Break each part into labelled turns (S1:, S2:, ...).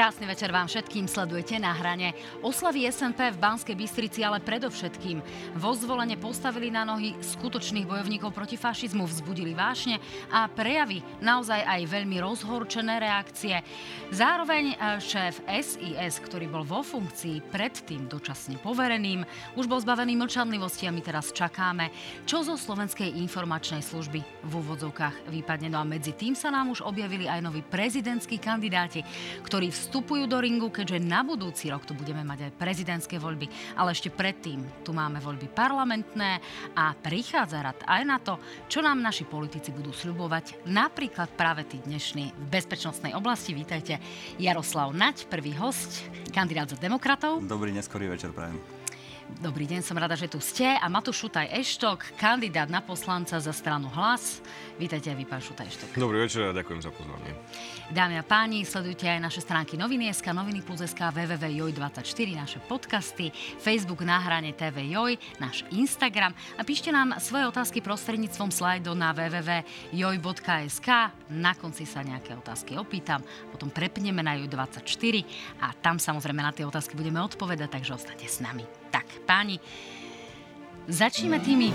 S1: Krásny večer vám všetkým sledujete na hrane. Oslavy SNP v Banskej Bystrici, ale predovšetkým vo zvolenie postavili na nohy skutočných bojovníkov proti fašizmu, vzbudili vášne a prejavy naozaj aj veľmi rozhorčené reakcie. Zároveň e, šéf SIS, ktorý bol vo funkcii predtým dočasne povereným, už bol zbavený mlčanlivosti a my teraz čakáme, čo zo Slovenskej informačnej služby v úvodzovkách vypadne. No a medzi tým sa nám už objavili aj noví prezidentskí kandidáti, ktorí vstupujú do ringu, keďže na budúci rok tu budeme mať aj prezidentské voľby, ale ešte predtým tu máme voľby parlamentné a prichádza rad aj na to, čo nám naši politici budú sľubovať, napríklad práve tí dnešní v bezpečnostnej oblasti. Vítajte Jaroslav Naď, prvý host, kandidát za demokratov.
S2: Dobrý neskorý večer, prajem.
S1: Dobrý deň, som rada, že tu ste. A Matúš Šutaj Eštok, kandidát na poslanca za stranu Hlas. Vítajte aj vy, pán Šutaj Eštok.
S3: Dobrý večer a ďakujem za pozvanie.
S1: Dámy a páni, sledujte aj naše stránky Noviny.sk, Noviny Plus.sk, www.joj24, naše podcasty, Facebook na hrane TV Joj, náš Instagram a píšte nám svoje otázky prostredníctvom slajdo na www.joj.sk. Na konci sa nejaké otázky opýtam, potom prepneme na Joj24 a tam samozrejme na tie otázky budeme odpovedať, takže ostate s nami. Tak, páni, začneme tými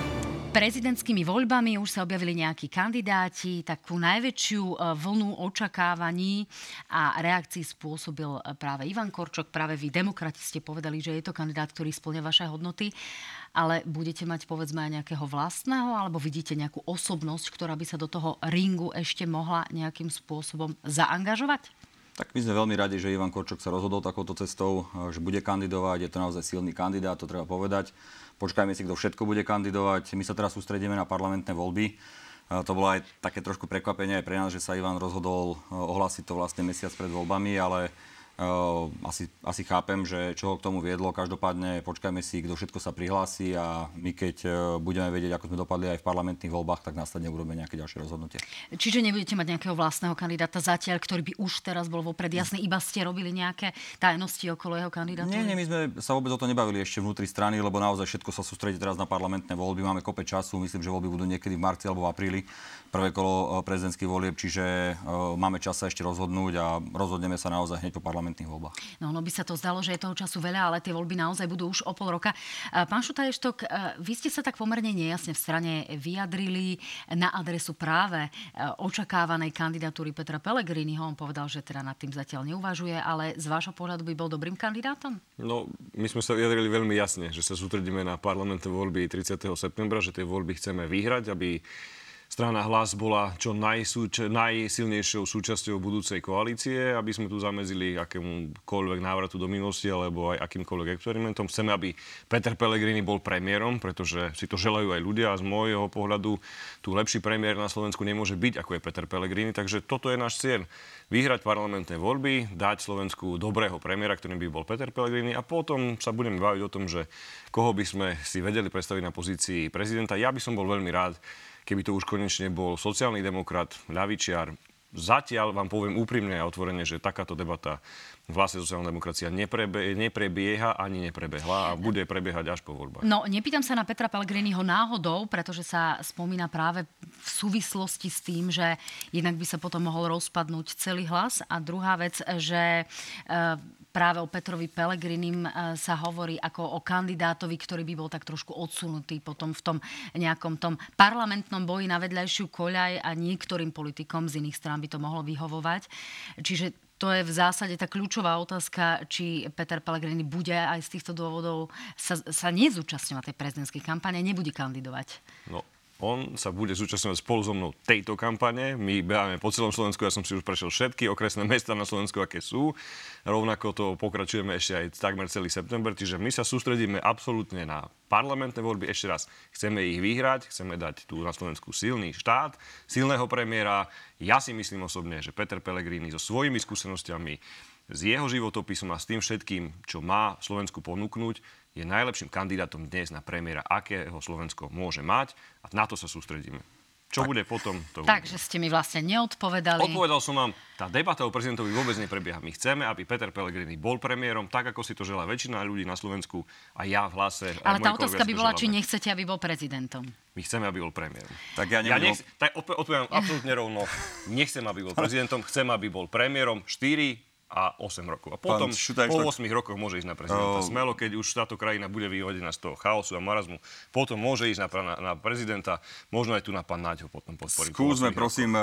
S1: prezidentskými voľbami. Už sa objavili nejakí kandidáti. Takú najväčšiu e, vlnu očakávaní a reakcií spôsobil e, práve Ivan Korčok. Práve vy, demokrati, ste povedali, že je to kandidát, ktorý splňa vaše hodnoty. Ale budete mať, povedzme, aj nejakého vlastného? Alebo vidíte nejakú osobnosť, ktorá by sa do toho ringu ešte mohla nejakým spôsobom zaangažovať?
S2: Tak my sme veľmi radi, že Ivan Korčok sa rozhodol takouto cestou, e, že bude kandidovať. Je to naozaj silný kandidát, to treba povedať. Počkajme si, kto všetko bude kandidovať. My sa teraz sústredíme na parlamentné voľby. E, to bolo aj také trošku prekvapenie aj pre nás, že sa Ivan rozhodol e, ohlásiť to vlastne mesiac pred voľbami, ale asi, asi chápem, že čo ho k tomu viedlo. Každopádne počkajme si, kto všetko sa prihlási a my keď uh, budeme vedieť, ako sme dopadli aj v parlamentných voľbách, tak následne urobíme nejaké ďalšie rozhodnutie.
S1: Čiže nebudete mať nejakého vlastného kandidáta zatiaľ, ktorý by už teraz bol vopred jasný, iba ste robili nejaké tajnosti okolo jeho kandidátu?
S2: Nie, nie, my sme sa vôbec o to nebavili ešte vnútri strany, lebo naozaj všetko sa sústredí teraz na parlamentné voľby. Máme kope času, myslím, že voľby budú niekedy v marci alebo v apríli prvé kolo e, prezidentských volieb, čiže uh, máme čas sa ešte rozhodnúť a rozhodneme sa naozaj hneď po parlamentných voľbách.
S1: No, no by sa to zdalo, že je toho času veľa, ale tie voľby naozaj budú už o pol roka. Uh, pán Šutaještok, vy ste sa tak pomerne nejasne v strane vyjadrili na adresu práve očakávanej kandidatúry Petra Pellegriniho. On povedal, že teda nad tým zatiaľ neuvažuje, ale z vášho pohľadu by bol dobrým kandidátom?
S3: No, my sme sa vyjadrili veľmi jasne, že sa sústredíme na parlamentné voľby 30. septembra, že tie voľby chceme vyhrať, aby strana Hlas bola čo najsúč- najsilnejšou súčasťou budúcej koalície, aby sme tu zamezili akémukoľvek návratu do minulosti alebo aj akýmkoľvek experimentom. Chceme, aby Peter Pellegrini bol premiérom, pretože si to želajú aj ľudia a z môjho pohľadu tu lepší premiér na Slovensku nemôže byť, ako je Peter Pellegrini. Takže toto je náš cieľ. Vyhrať parlamentné voľby, dať Slovensku dobrého premiéra, ktorým by bol Peter Pellegrini a potom sa budeme baviť o tom, že koho by sme si vedeli predstaviť na pozícii prezidenta. Ja by som bol veľmi rád, keby to už konečne bol sociálny demokrat, ľavičiar. Zatiaľ vám poviem úprimne a otvorene, že takáto debata v hlase sociálna demokracia neprebe, neprebieha ani neprebehla a bude prebiehať až po voľbách.
S1: No, nepýtam sa na Petra Pellegriniho náhodou, pretože sa spomína práve v súvislosti s tým, že jednak by sa potom mohol rozpadnúť celý hlas a druhá vec, že e, práve o Petrovi Pelegrinim e, sa hovorí ako o kandidátovi, ktorý by bol tak trošku odsunutý potom v tom nejakom tom parlamentnom boji na vedľajšiu koľaj a niektorým politikom z iných strán by to mohlo vyhovovať. Čiže to je v zásade tá kľúčová otázka, či Peter Pellegrini bude aj z týchto dôvodov sa, sa nezúčastňovať tej prezidentskej kampane, nebude kandidovať.
S3: No, on sa bude zúčastňovať spolu so mnou tejto kampane. My beháme po celom Slovensku, ja som si už prešiel všetky okresné mesta na Slovensku, aké sú. Rovnako to pokračujeme ešte aj takmer celý september, čiže my sa sústredíme absolútne na parlamentné voľby. Ešte raz, chceme ich vyhrať, chceme dať tu na Slovensku silný štát, silného premiéra. Ja si myslím osobne, že Peter Pellegrini so svojimi skúsenostiami, s jeho životopisom a s tým všetkým, čo má Slovensku ponúknuť, je najlepším kandidátom dnes na premiéra, akého Slovensko môže mať a na to sa sústredíme. Čo tak. bude potom? To
S1: Takže ste mi vlastne neodpovedali.
S3: Odpovedal som vám, tá debata o prezidentovi vôbec neprebieha. My chceme, aby Peter Pellegrini bol premiérom, tak ako si to želá väčšina ľudí na Slovensku a ja v hlase.
S1: Ale tá otázka by bola, či nechcete, aby bol prezidentom.
S3: My chceme, aby bol premiérom.
S2: Tak ja, ja nech,
S3: tak odpoviem absolútne rovno. Nechcem, aby bol prezidentom, chcem, aby bol premiérom. Štyri a 8 rokov. A potom
S2: Šutaj,
S3: po
S2: tak-
S3: 8 rokoch môže ísť na prezidenta.
S2: Oh.
S3: Smelo, keď už táto krajina bude vyhodená z toho chaosu a marazmu, potom môže ísť na, na, na prezidenta, možno aj tu na pán Naď ho potom podporí. po
S2: Skúsme
S3: 8
S2: prosím eh,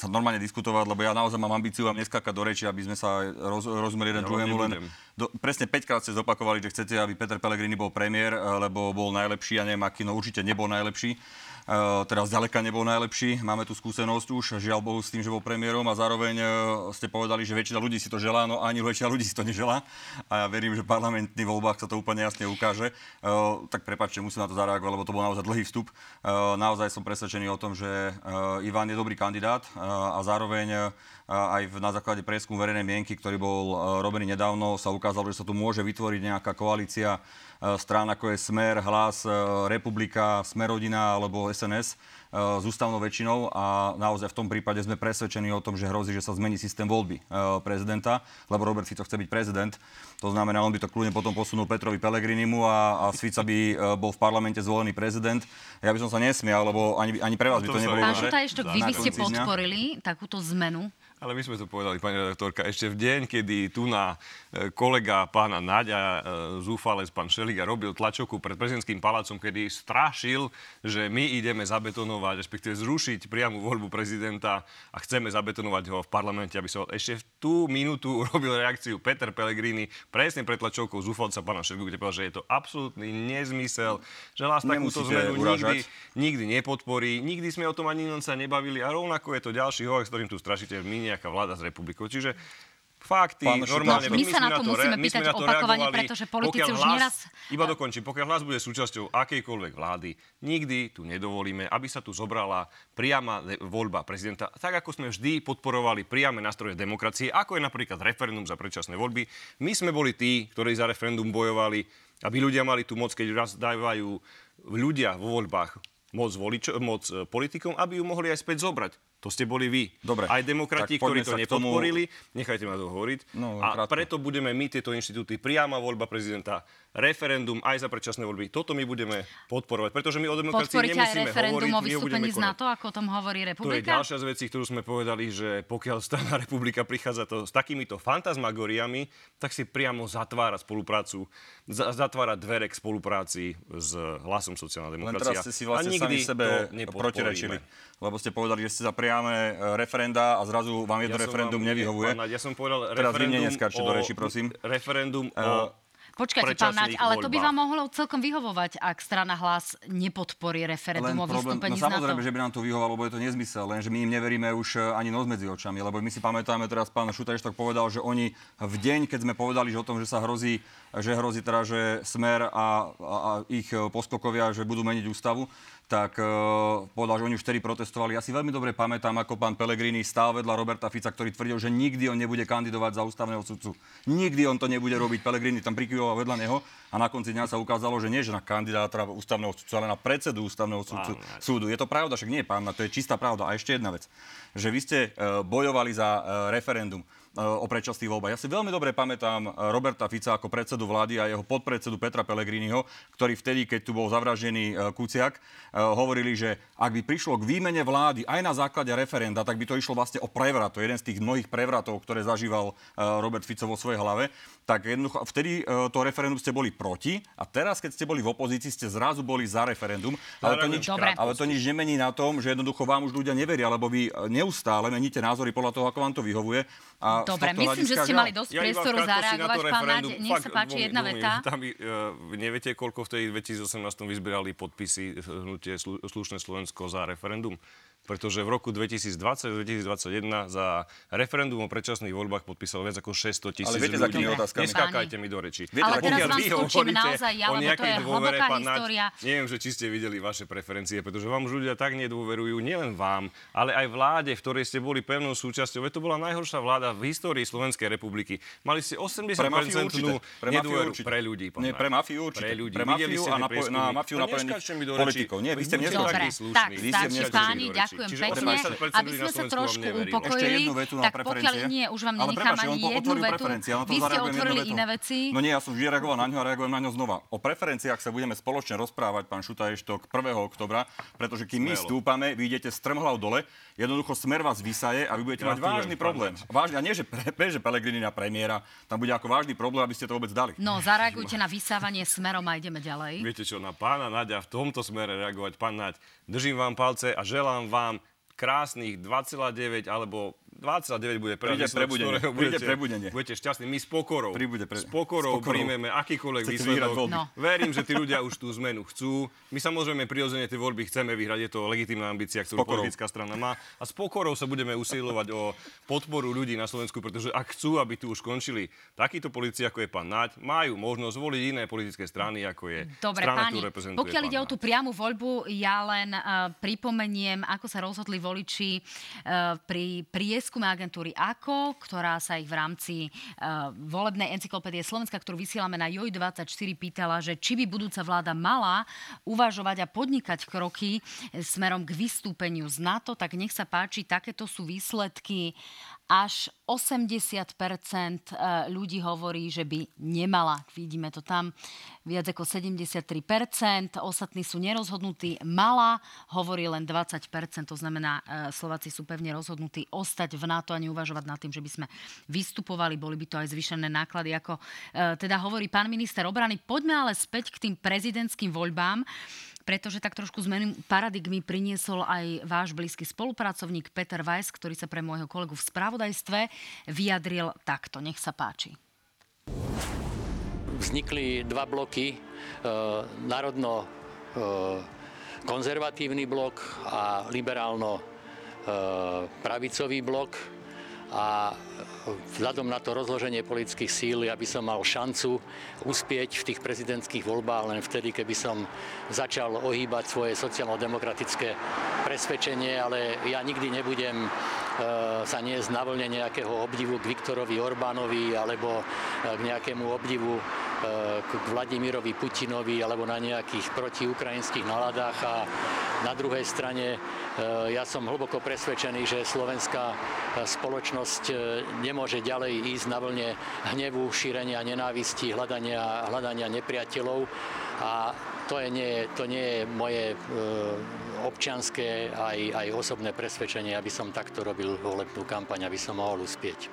S2: sa normálne diskutovať, lebo ja naozaj mám ambíciu vám neskákať do reči, aby sme sa roz, rozumeli jeden
S3: Ja
S2: druhému. Len do, presne 5 krát ste zopakovali, že chcete, aby Peter Pellegrini bol premiér, eh, lebo bol najlepší a neviem aký, no určite nebol najlepší. Uh, teraz ďaleka nebol najlepší. Máme tu skúsenosť už, žiaľ Bohu, s tým, že bol premiérom a zároveň uh, ste povedali, že väčšina ľudí si to želá, no ani väčšina ľudí si to neželá. A ja verím, že v parlamentných voľbách sa to úplne jasne ukáže. Uh, tak prepačte, musím na to zareagovať, lebo to bol naozaj dlhý vstup. Naozaj som presvedčený o tom, že Ivan je dobrý kandidát a zároveň aj v- na základe prieskumu verejnej mienky, ktorý bol uh, robený nedávno, sa ukázalo, že sa tu môže vytvoriť nejaká koalícia uh, strán ako je Smer, Hlas, uh, Republika, Smerodina alebo SNS s ústavnou väčšinou a naozaj v tom prípade sme presvedčení o tom, že hrozí, že sa zmení systém voľby prezidenta, lebo Robert Fico chce byť prezident. To znamená, on by to kľudne potom posunul Petrovi Pellegrinimu a, a z Fica by bol v parlamente zvolený prezident. Ja by som sa nesmial, lebo ani, ani pre vás by
S3: to
S2: nebolo
S1: Pán
S2: dobre.
S1: Šutajštok, vy by ste podporili takúto zmenu?
S3: Ale my sme to povedali, pani redaktorka, ešte v deň, kedy tu na e, kolega pána Naďa, e, zúfalec pán Šeliga, robil tlačovku pred prezidentským palácom, kedy strašil, že my ideme zabetonovať, respektíve zrušiť priamu voľbu prezidenta a chceme zabetonovať ho v parlamente, aby sa... Ešte v tú minútu urobil reakciu Peter Pellegrini presne pred tlačovkou zúfalca pána Šeligu, kde povedal, že je to absolútny nezmysel, že nás takúto zmenu nikdy, nikdy nepodporí, nikdy sme o tom ani len sa nebavili a rovnako je to ďalší hoax, ktorým tu strašíte my nejaká vláda s republikou. Čiže fakty,
S2: Pán
S3: normálne...
S2: My
S1: sa na to musíme
S3: my
S1: pýtať opakovane, pretože politici už
S3: hlas,
S1: neraz-
S3: Iba dokončím, pokiaľ hlas bude súčasťou akejkoľvek vlády, nikdy tu nedovolíme, aby sa tu zobrala priama voľba prezidenta, tak ako sme vždy podporovali priame nástroje demokracie, ako je napríklad referendum za predčasné voľby. My sme boli tí, ktorí za referendum bojovali, aby ľudia mali tú moc, keď raz dávajú ľudia vo voľbách moc, voličo, moc e, politikom, aby ju mohli aj späť zobrať. To ste boli vy.
S2: Dobre,
S3: Aj demokrati, ktorí to
S2: k tomu-
S3: nepodporili. Nechajte ma to hovoriť.
S2: No,
S3: a
S2: krátko.
S3: preto budeme my tieto inštitúty, priama voľba prezidenta, referendum aj za predčasné voľby, toto my budeme podporovať. Pretože my o demokracii
S1: Podporíte aj
S3: nemusíme
S1: referendum
S3: hovoriť,
S1: o vystúpení z. NATO, ako o tom hovorí
S3: To je
S1: republika?
S3: ďalšia z vecí, ktorú sme povedali, že pokiaľ strana republika prichádza to, s takýmito fantasmagoriami, tak si priamo zatvára spoluprácu, za, zatvára dvere k spolupráci s hlasom sociálna
S2: Len
S3: demokracia.
S2: teraz ste si
S3: A
S2: vlastne
S3: nikdy
S2: sami sebe protirečili. Lebo ste povedali, že ste za priame e, referenda a zrazu vám jedno
S3: som
S2: referendum
S3: vám-
S2: nevyhovuje.
S3: Pán Ja som povedal
S2: Teraz vy mne
S3: referendum o,
S2: do reči, prosím.
S3: Referendum o
S1: Počkajte, pán Naď, ale to by vám mohlo celkom vyhovovať, ak strana hlas nepodporí referendum o vystúpení
S2: no samozrejme, že by nám to vyhovalo, lebo je to nezmysel, lenže my im neveríme už e, ani nos medzi očami, lebo my si pamätáme teraz, pán Šutajštok povedal, že oni v deň, keď sme povedali, že o tom, že sa hrozí, že hrozí teda, že Smer a, a, a ich e, poskokovia, že budú meniť ústavu, tak uh, povedal, že oni už vtedy protestovali. Ja si veľmi dobre pamätám, ako pán Pellegrini stál vedľa Roberta Fica, ktorý tvrdil, že nikdy on nebude kandidovať za ústavného sudcu. Nikdy on to nebude robiť. Pellegrini tam prikýval vedľa neho a na konci dňa sa ukázalo, že nie že na kandidáta ústavného sudcu, ale na predsedu ústavného sudcu,
S3: Pán
S2: súdu. Je to pravda, však nie, pán, to je čistá pravda. A ešte jedna vec, že vy ste uh, bojovali za uh, referendum o predčasných voľbách. Ja si veľmi dobre pamätám uh, Roberta Fica ako predsedu vlády a jeho podpredsedu Petra Pellegriniho, ktorý vtedy, keď tu bol zavraždený uh, Kuciak, hovorili, že ak by prišlo k výmene vlády aj na základe referenda, tak by to išlo vlastne o prevrat. To je jeden z tých mnohých prevratov, ktoré zažíval Robert Fico vo svojej hlave. Tak jednoducho, vtedy to referendum ste boli proti a teraz, keď ste boli v opozícii, ste zrazu boli za referendum. Ale to, nič,
S1: Dobre.
S2: ale to nič nemení na tom, že jednoducho vám už ľudia neveria, lebo vy e, neustále meníte názory podľa toho, ako vám to vyhovuje. A
S1: Dobre, myslím, že
S2: hľadiska
S1: ste
S2: žiaľ-
S1: mali dosť
S3: Ja
S1: priestoru zareagovať. Pán
S3: referendum.
S1: nech sa páči
S3: dvomi-
S1: jedna
S3: dvomi
S1: veta.
S3: minútami, uh, neviete, koľko v tej 2018 vyzbierali podpisy hnutie Slu- Slušné Slovensko za referendum? Pretože v roku 2020-2021 za referendum o predčasných voľbách podpísalo viac ako 600 tisíc
S2: Ale viete,
S3: ľudí.
S2: za akými otázkami?
S3: Neskákajte mi do reči.
S2: Viete,
S1: Ale teraz vám
S3: hovoríte
S1: naozaj ja, lebo to je
S3: dôvere,
S1: hlboká
S3: pán Naď,
S1: história.
S3: Neviem, že či ste videli vaše preferencie, pretože vám už ľudia tak nedôverujú nielen vám, ale aj vláde, v ktorej ste boli pevnou súčasťou. Veď to bola najhoršia vláda v histórii Slovenskej republiky. Mali ste 80%
S2: Pre. Pre
S3: nedôveru
S2: určite.
S3: pre ľudí. pán
S2: Nie, pre mafiu určite.
S3: Pre ľudí.
S2: Pre mafiu a
S3: prieskumy.
S2: na mafiu
S3: A
S2: napojených
S3: neskáčte mi do
S2: politikov. Nie, vy ste
S1: Dobre,
S3: takí slušní.
S1: tak,
S2: Vy ste
S1: stačí
S2: mne
S1: páni,
S3: reči.
S1: Ďakujem
S3: Čiže
S1: pekne.
S3: 80%
S1: Aby sme sa trošku upokojili,
S2: Ešte jednu vetu na
S1: tak pokiaľ nie, už vám nenechám
S2: prepáč,
S1: ani jednu vetu. Vy ste otvorili iné veci.
S2: No nie, ja som vždy reagoval na ňo a reagujem na ňo znova. O preferenciách sa budeme spoločne rozprávať, pán Šutaještok, 1. oktobra, pretože kým my stúpame, vy idete strmhlav dole, jednoducho smer vás vysaje a vy budete mať vážny problém.
S3: Naď.
S2: Vážny, a nie, že, pre, že Pelegrini na premiéra, tam bude ako vážny problém, aby ste to vôbec dali.
S1: No, zareagujte na vysávanie smerom a ideme ďalej.
S3: Viete čo, na pána Naďa v tomto smere reagovať, pán Naď, držím vám palce a želám vám krásnych 2,9 alebo 2,9 bude prvý
S2: Príde prebudenie,
S3: ktorého
S2: príde
S3: budete,
S2: prebudenie.
S3: Budete šťastní. My s pokorou,
S2: Príbude pre-
S3: s pokorou
S2: s pokorou.
S3: príjmeme akýkoľvek
S2: Chcete
S3: výsledok.
S1: No.
S3: Verím, že tí ľudia už tú zmenu chcú. My samozrejme prirodzene tie voľby chceme vyhrať. Je to legitímna ambícia, ktorú
S2: pokorou.
S3: politická strana má. A s pokorou sa budeme usilovať o podporu ľudí na Slovensku, pretože ak chcú, aby tu už končili takíto politici, ako je pán Naď, majú možnosť voliť iné politické strany, ako je
S1: Dobre,
S3: strana,
S1: páni,
S3: ktorú reprezentuje
S1: pokiaľ ide o tú priamu voľbu, ja len uh, pripomeniem, ako sa rozhodli voliči uh, pri prieskume agentúry AKO, ktorá sa ich v rámci uh, volebnej encyklopédie Slovenska, ktorú vysielame na JOJ24, pýtala, že či by budúca vláda mala uvažovať a podnikať kroky smerom k vystúpeniu z NATO, tak nech sa páči, takéto sú výsledky. Až 80% ľudí hovorí, že by nemala. Vidíme to tam viac ako 73% Ostatní sú nerozhodnutí. Mala hovorí len 20% To znamená, e, Slováci sú pevne rozhodnutí ostať v NATO a neuvažovať nad tým, že by sme vystupovali. Boli by to aj zvýšené náklady, ako e, teda hovorí pán minister obrany. Poďme ale späť k tým prezidentským voľbám pretože tak trošku zmenu paradigmy priniesol aj váš blízky spolupracovník Peter Weiss, ktorý sa pre môjho kolegu v spravodajstve vyjadril takto. Nech sa páči.
S4: Vznikli dva bloky, e, národno e, konzervatívny blok a liberálno e, pravicový blok a vzhľadom na to rozloženie politických síl, ja som mal šancu uspieť v tých prezidentských voľbách len vtedy, keby som začal ohýbať svoje sociálno-demokratické presvedčenie, ale ja nikdy nebudem sa niesť na vlne nejakého obdivu k Viktorovi Orbánovi alebo e, k nejakému obdivu e, k Vladimirovi Putinovi alebo na nejakých protiukrajinských naladách. A na druhej strane ja som hlboko presvedčený, že slovenská spoločnosť nemôže ďalej ísť na vlne hnevu, šírenia nenávisti, hľadania, hľadania nepriateľov. A to, je nie, to nie je moje e, občianské aj, aj osobné presvedčenie, aby som takto robil volebnú kampaň, aby som mohol uspieť.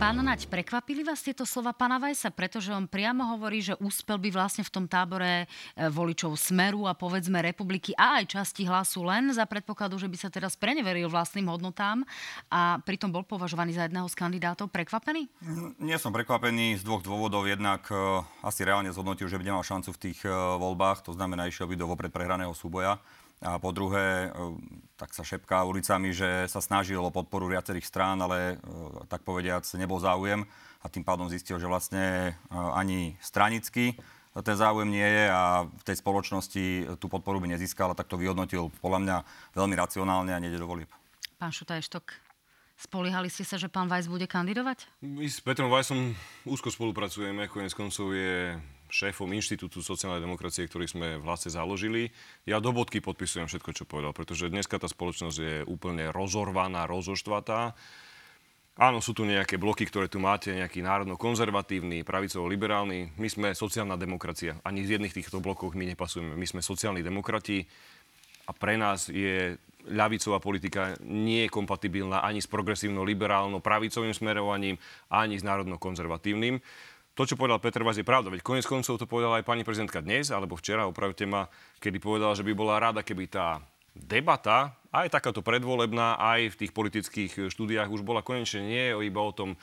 S1: Pán Naď, prekvapili vás tieto slova pána Vajsa, pretože on priamo hovorí, že úspel by vlastne v tom tábore e, voličov Smeru a povedzme republiky a aj časti hlasu len za predpokladu, že by sa teraz preneveril vlastným hodnotám a pritom bol považovaný za jedného z kandidátov. Prekvapený?
S2: Nie som prekvapený z dvoch dôvodov. Jednak uh, asi reálne zhodnotil, že by nemal šancu v tých uh, voľbách, to znamená, išiel by do vopred prehraného súboja. A po druhé, uh, tak sa šepká ulicami, že sa snažil o podporu viacerých strán, ale uh, tak povediac nebol záujem a tým pádom zistil, že vlastne uh, ani stranicky ten záujem nie je a v tej spoločnosti tú podporu by nezískal a tak to vyhodnotil podľa mňa veľmi racionálne a nejde do volieb.
S1: Pán Šutajštok, spoliehali ste sa, že pán Vajs bude kandidovať?
S3: My s Petrom Vajsom úzko spolupracujeme, konec koncov je šéfom Inštitútu sociálnej demokracie, ktorý sme v hlase založili. Ja do bodky podpisujem všetko, čo povedal, pretože dneska tá spoločnosť je úplne rozorvaná, rozoštvatá. Áno, sú tu nejaké bloky, ktoré tu máte, nejaký národno-konzervatívny, pravicovo-liberálny. My sme sociálna demokracia. Ani z jedných týchto blokov my nepasujeme. My sme sociálni demokrati a pre nás je ľavicová politika nie je kompatibilná ani s progresívno-liberálno-pravicovým smerovaním, ani s národno-konzervatívnym. To, čo povedal Petr Vás, je pravda. Veď konec koncov to povedala aj pani prezidentka dnes, alebo včera, opravte ma, kedy povedala, že by bola rada, keby tá debata, aj takáto predvolebná, aj v tých politických štúdiách už bola konečne nie iba o tom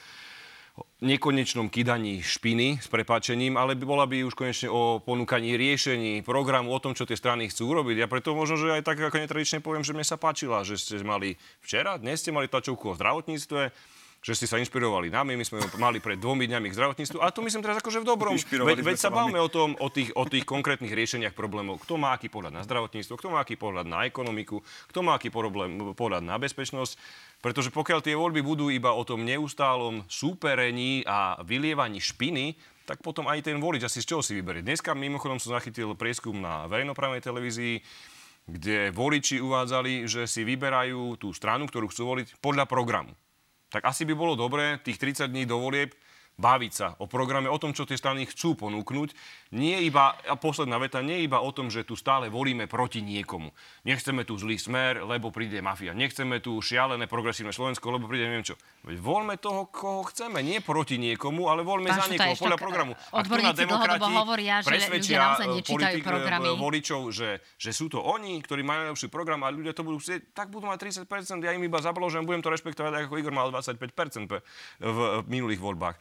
S3: nekonečnom kydaní špiny s prepáčením, ale by bola by už konečne o ponúkaní riešení, programu, o tom, čo tie strany chcú urobiť. Ja preto možno, že aj tak ako netradične poviem, že mne sa páčila, že ste mali včera, dnes ste mali tlačovku o zdravotníctve, že ste sa inšpirovali nami, my sme mali pred dvomi dňami k zdravotníctvu. A to myslím teraz akože v dobrom. Veď, veď
S2: sa
S3: bavme o tom, o tých, o tých konkrétnych riešeniach problémov. Kto má aký pohľad na zdravotníctvo, kto má aký pohľad na ekonomiku, kto má aký problém, pohľad na bezpečnosť. Pretože pokiaľ tie voľby budú iba o tom neustálom súperení a vylievaní špiny, tak potom aj ten volič asi z čoho si vyberie. Dneska mimochodom som zachytil prieskum na verejnoprávnej televízii, kde voliči uvádzali, že si vyberajú tú stranu, ktorú chcú voliť podľa programu. Tak asi by bolo dobré tých 30 dní do volieb baviť sa o programe, o tom, čo tie strany chcú ponúknuť. Nie iba, a posledná veta, nie iba o tom, že tu stále volíme proti niekomu. Nechceme tu zlý smer, lebo príde mafia. Nechceme tu šialené progresívne Slovensko, lebo príde neviem čo. Veď voľme toho, koho chceme. Nie proti niekomu, ale voľme
S1: Pán
S3: za niekoho podľa programu.
S1: odborníci dlhodobo hovoria, že ľudia naozaj
S3: eh,
S1: nečítajú
S3: politik, eh,
S1: programy.
S3: voličov, že, že sú to oni, ktorí majú najlepší program a ľudia to budú chcieť, tak budú mať 30%, ja im iba zabložím, budem to rešpektovať, ako Igor mal 25% v, v minulých voľbách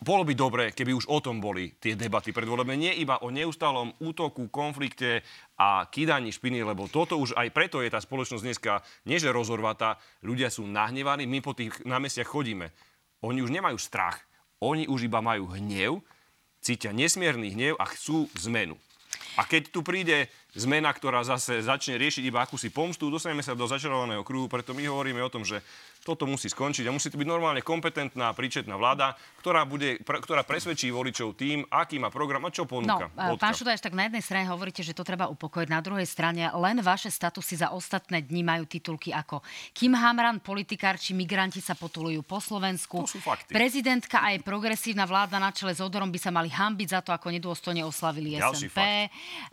S3: bolo by dobré, keby už o tom boli tie debaty predvolebné, nie iba o neustálom útoku, konflikte a kýdaní špiny, lebo toto už aj preto je tá spoločnosť dneska nie že rozorvatá, ľudia sú nahnevaní, my po tých námestiach chodíme. Oni už nemajú strach, oni už iba majú hnev, cítia nesmierny hnev a chcú zmenu. A keď tu príde zmena, ktorá zase začne riešiť iba akúsi pomstu, dostaneme sa do začarovaného kruhu, preto my hovoríme o tom, že toto musí skončiť a musí to byť normálne kompetentná, príčetná vláda, ktorá, bude, pre, ktorá presvedčí voličov tým, aký má program a čo ponúka.
S1: No, pán Šudáš, tak na jednej strane hovoríte, že to treba upokojiť, na druhej strane len vaše statusy za ostatné dni majú titulky ako Kim Hamran, politikár či migranti sa potulujú po Slovensku.
S3: To sú fakty.
S1: Prezidentka aj progresívna vláda na čele s Odorom by sa mali hambiť za to, ako nedôstojne oslavili
S3: Ďalší
S1: SMP.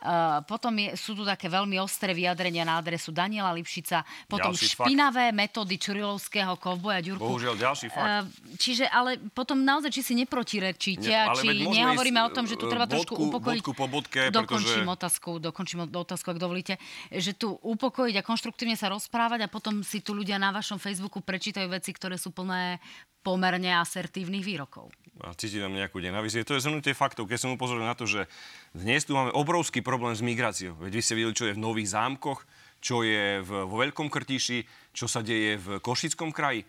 S1: Uh, potom je, sú tu také veľmi ostré vyjadrenia na adresu Daniela Lipšica, potom
S3: Ďalší
S1: špinavé fakt. metódy Čurilovského kovboja Ďurku.
S3: Bohužiaľ, ďalší fakt. Uh,
S1: čiže ale potom naozaj, či si neprotirečíte a či nehovoríme o tom, že tu treba
S3: bodku,
S1: trošku upokojiť.
S3: Bodku po bodke,
S1: dokončím
S3: pretože...
S1: otázku, dokončím otázku, ak dovolíte. Že tu upokojiť a konštruktívne sa rozprávať a potom si tu ľudia na vašom Facebooku prečítajú veci, ktoré sú plné pomerne asertívnych výrokov.
S3: A cíti tam nejakú denavízie. To je zhrnutie faktov. Keď som upozoril na to, že dnes tu máme obrovský problém s migráciou. Veď vy ste videli, čo je v Nových zámkoch, čo je v, vo Veľkom Krtíši, čo sa deje v Košickom kraji.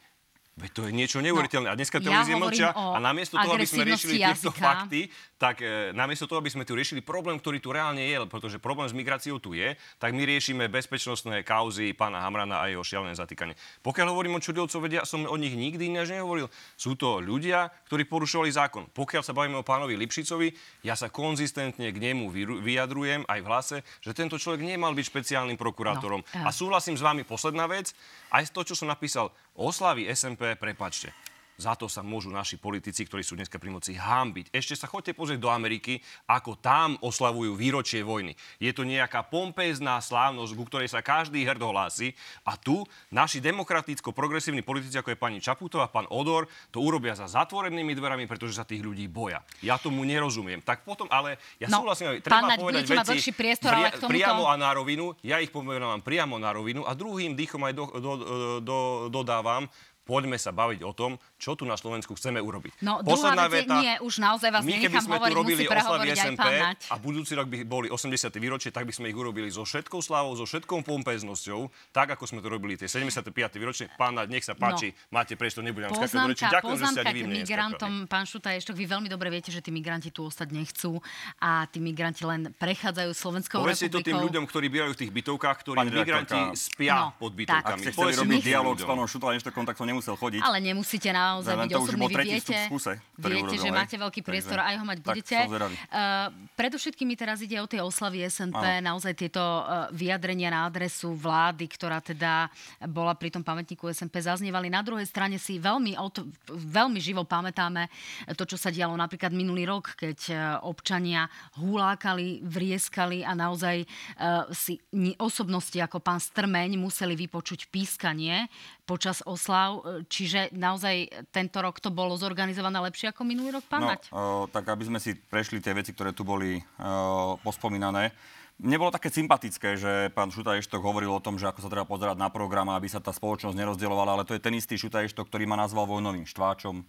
S3: Veď to je niečo neuveriteľné. No, a dneska televízie ja mlčia a namiesto toho, aby sme riešili tieto fakty, tak e, namiesto toho, aby sme tu riešili problém, ktorý tu reálne je, pretože problém s migráciou tu je, tak my riešime bezpečnostné kauzy pána Hamrana a jeho šialené zatýkanie. Pokiaľ hovorím o Čudilcov, vedia, som o nich nikdy ináč nehovoril. Sú to ľudia, ktorí porušovali zákon. Pokiaľ sa bavíme o pánovi Lipšicovi, ja sa konzistentne k nemu vyjadrujem aj v hlase, že tento človek nemal byť špeciálnym prokurátorom. No. A súhlasím s vami, posledná vec, aj to, čo som napísal, oslavy SMP, prepačte. Za to sa môžu naši politici, ktorí sú dneska pri moci, hámbiť. Ešte sa chodte pozrieť do Ameriky, ako tam oslavujú výročie vojny. Je to nejaká pompezná slávnosť, ku ktorej sa každý hrdo hlási. A tu naši demokraticko-progresívni politici, ako je pani Čaputová, pán Odor, to urobia za zatvorenými dverami, pretože sa tých ľudí boja. Ja tomu nerozumiem. Tak potom, ale ja no, súhlasím, treba
S1: pán
S3: povedať
S1: veci priestor,
S3: pria,
S1: ale k tomuto...
S3: priamo a na rovinu. Ja ich pomenujem priamo na rovinu a druhým dýchom aj do, do, do, do, dodávam, poďme sa baviť o tom, čo tu na Slovensku chceme urobiť.
S1: No, Posledná veta, nie, už naozaj vás
S3: my, keby sme hovoriť, tu robili oslavy SMP a budúci rok by boli 80. výročie, tak by sme ich urobili so všetkou slávou, so všetkou pompeznosťou, tak ako sme to robili tie 75. výročie. Pán nech sa páči, no. máte priestor, nebudem skakať do reči. Ďakujem, že ste ani
S1: migrantom, pán Šuta, ešte vy veľmi dobre viete, že tí migranti tu ostať nechcú a tí migranti len prechádzajú Slovenskou
S3: Povedzte to tým ľuďom, ktorí bývajú v tých bytovkách, ktorí migranti spia pod bytovkami. Ak
S2: ste chceli robiť dialog s pánom Šutom, tak to nemusel chodiť.
S1: Ale nemusíte naozaj byť osobný. Vy viete, skúse, viete
S2: urobil,
S1: že máte veľký priestor a aj ho mať budete. Uh, predovšetkým mi teraz ide o tie oslavy SNP, Áno. naozaj tieto uh, vyjadrenia na adresu vlády, ktorá teda bola pri tom pamätníku SNP, zaznievali. Na druhej strane si veľmi, od, veľmi živo pamätáme to, čo sa dialo napríklad minulý rok, keď uh, občania húlákali, vrieskali a naozaj uh, si osobnosti ako pán Strmeň museli vypočuť pískanie počas oslav. Čiže naozaj tento rok to bolo zorganizované lepšie ako minulý rok, pán no,
S2: o, tak aby sme si prešli tie veci, ktoré tu boli o, pospomínané. Mne bolo také sympatické, že pán Šuta Eštok hovoril o tom, že ako sa treba pozerať na program, aby sa tá spoločnosť nerozdielovala, ale to je ten istý Šuta Eštok, ktorý ma nazval vojnovým štváčom,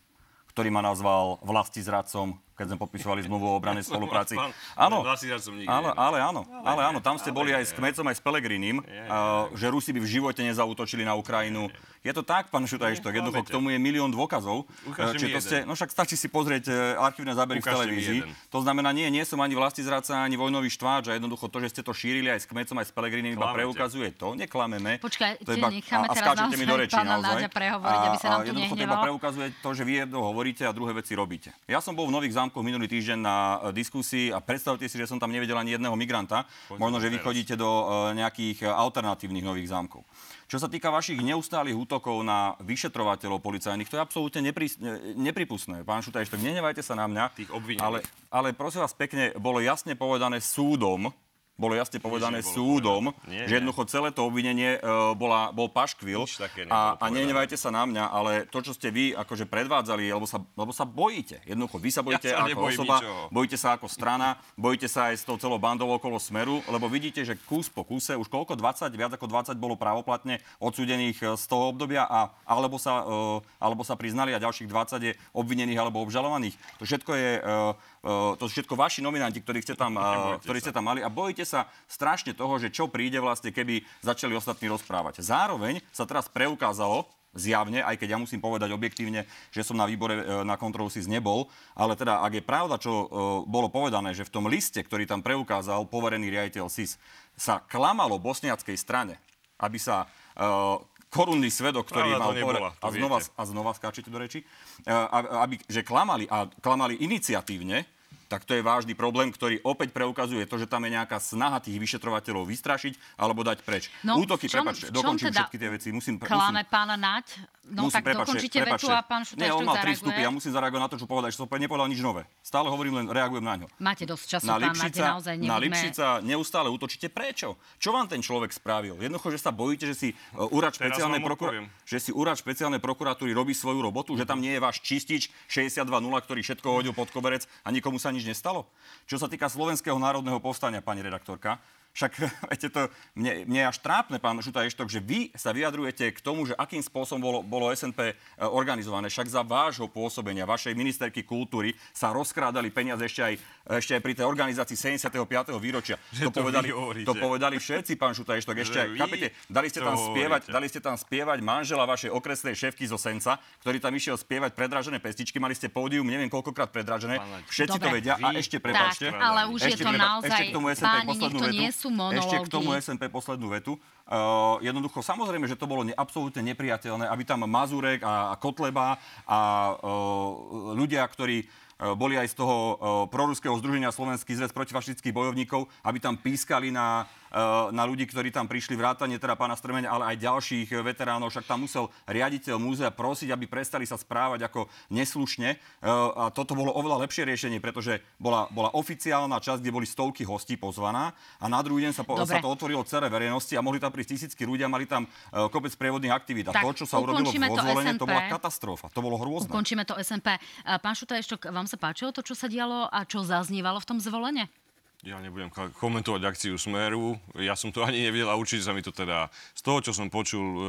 S2: ktorý ma nazval vlasti zradcom, keď sme podpisovali zmluvu o obranej spolupráci.
S3: Áno,
S2: ale, ale áno, ale áno, tam ste boli aj s Kmecom, aj s Pelegrinim, že Rusi by v živote nezautočili na Ukrajinu. Je to tak, pán Šutajštok, jednoducho k tomu je milión dôkazov. Čiže to ste, no však stačí si pozrieť e, archívne zábery v televízii. To znamená, nie, nie som ani vlasti zradca, ani vojnový štváč a jednoducho to, že ste to šírili aj s Kmecom, aj s Pelegrinim, iba preukazuje to. Neklameme.
S1: Počkaj, to iba, necháme a, a teraz
S2: mi do reči,
S1: pána Náďa prehovoriť, aby sa nám tu
S2: nehneval. to iba preukazuje to, že vy jedno hovoríte a druhé veci robíte. Ja som bol v Nových zámkoch minulý týždeň na e, diskusii a predstavte si, že som tam nevedel ani jedného migranta. Možno, že vy chodíte do e, nejakých alternatívnych nových zámkov. Čo sa týka vašich neustálých útokov na vyšetrovateľov policajných, to je absolútne nepri, nepripustné. Pán Šutaj, nevnevajte sa na mňa.
S3: Tých
S2: ale, ale prosím vás pekne, bolo jasne povedané súdom, bolo jasne povedané bolo súdom, nie, že jednoducho celé to obvinenie uh, bola, bol paškvil. A, a nenevajte sa na mňa, ale to, čo ste vy akože predvádzali, lebo sa, lebo sa bojíte. Jednoducho, vy sa bojíte ja sa ako osoba, ničoho. bojíte sa ako strana, bojíte sa aj s tou celou bandou okolo Smeru, lebo vidíte, že kus po kuse, už koľko 20, viac ako 20 bolo právoplatne odsúdených e, z toho obdobia, a, alebo, sa, uh, alebo sa priznali a ďalších 20 je obvinených alebo obžalovaných. To všetko je uh, to sú všetko vaši nominanti, ktorí ste tam, ktorí ste tam mali a bojíte sa strašne toho, že čo príde vlastne, keby začali ostatní rozprávať. Zároveň sa teraz preukázalo, zjavne, aj keď ja musím povedať objektívne, že som na výbore e, na kontrolu SIS nebol, ale teda ak je pravda, čo e, bolo povedané, že v tom liste, ktorý tam preukázal poverený riaditeľ SIS, sa klamalo bosniackej strane, aby sa e, korunný svedok, ktorý mal
S3: nebola,
S2: a, znova, a znova skáčete do reči, aby, že klamali a klamali iniciatívne, tak to je vážny problém, ktorý opäť preukazuje to, že tam je nejaká snaha tých vyšetrovateľov vystrašiť alebo dať preč. No, Útoky, prepačte, dokončím teda všetky tie veci. Musím,
S1: klame musím, pána Nať? No musím, tak prepačte, dokončíte prepačte. vetu a pán Šutaj
S2: Nie, on mal tri stupy, ja musím zareagovať na to, čo povedal, že som nepovedal nič nové. Stále hovorím, len reagujem na ňo.
S1: Máte dosť času, na pán Lipšica, naozaj
S2: nebudeme... Na Lipšica neustále útočíte. Prečo? Čo vám ten človek spravil? Jednoducho, že sa bojíte, že si uh, úrad špeciálnej prokuratúry, že si úrad špeciálnej prokuratúry robí svoju robotu, že tam nie je váš čistič 62.0, ktorý všetko hodil pod koberec a nikomu sa nič nestalo? Čo sa týka Slovenského národného povstania, pani redaktorka, však, viete to, mne, mne je až trápne, pán Šuta Eštok, že vy sa vyjadrujete k tomu, že akým spôsobom bolo, bolo SNP e, organizované. Však za vášho pôsobenia, vašej ministerky kultúry sa rozkrádali peniaze ešte aj, ešte aj pri tej organizácii 75. výročia. to, to, povedali, to povedali všetci, pán Šuta Eštok. Ešte aj, kapite, dali ste, tam spievať, dali ste tam spievať manžela vašej okresnej šéfky zo Senca, ktorý tam išiel spievať predražené pestičky. Mali ste pódium, neviem koľkokrát predražené. Všetci Dobre, to vedia. Vy, a ešte prepačte.
S1: ale už ešte je to naozaj... Ešte k tomu SNP poslednú vetu. Sú monológy.
S2: Ešte k tomu SNP poslednú vetu. Uh, jednoducho, samozrejme, že to bolo ne, absolútne nepriateľné, aby tam Mazurek a, a Kotleba a uh, ľudia, ktorí uh, boli aj z toho uh, proruského združenia Slovenský zväz protifašistických bojovníkov, aby tam pískali na na ľudí, ktorí tam prišli, vrátane teda pána Strmeňa, ale aj ďalších eh, veteránov. Však tam musel riaditeľ múzea prosiť, aby prestali sa správať ako neslušne. Eh, a toto bolo oveľa lepšie riešenie, pretože bola, bola oficiálna časť, kde boli stovky hostí pozvaná a na druhý deň sa, po, sa to otvorilo celé verejnosti a mohli tam prísť tisícky ľudia, mali tam kopec prievodných aktivít. A tak, to, čo sa urobilo v Vozvolene, to, to bola katastrofa. To bolo hrôzne.
S1: Ukončíme to SNP. Pán Šuta, ešte vám sa páčilo to, čo sa dialo a čo zaznívalo v tom zvolenie?
S3: Ja nebudem komentovať akciu Smeru, ja som to ani nevidel a určite sa mi to teda z toho, čo som počul, e, e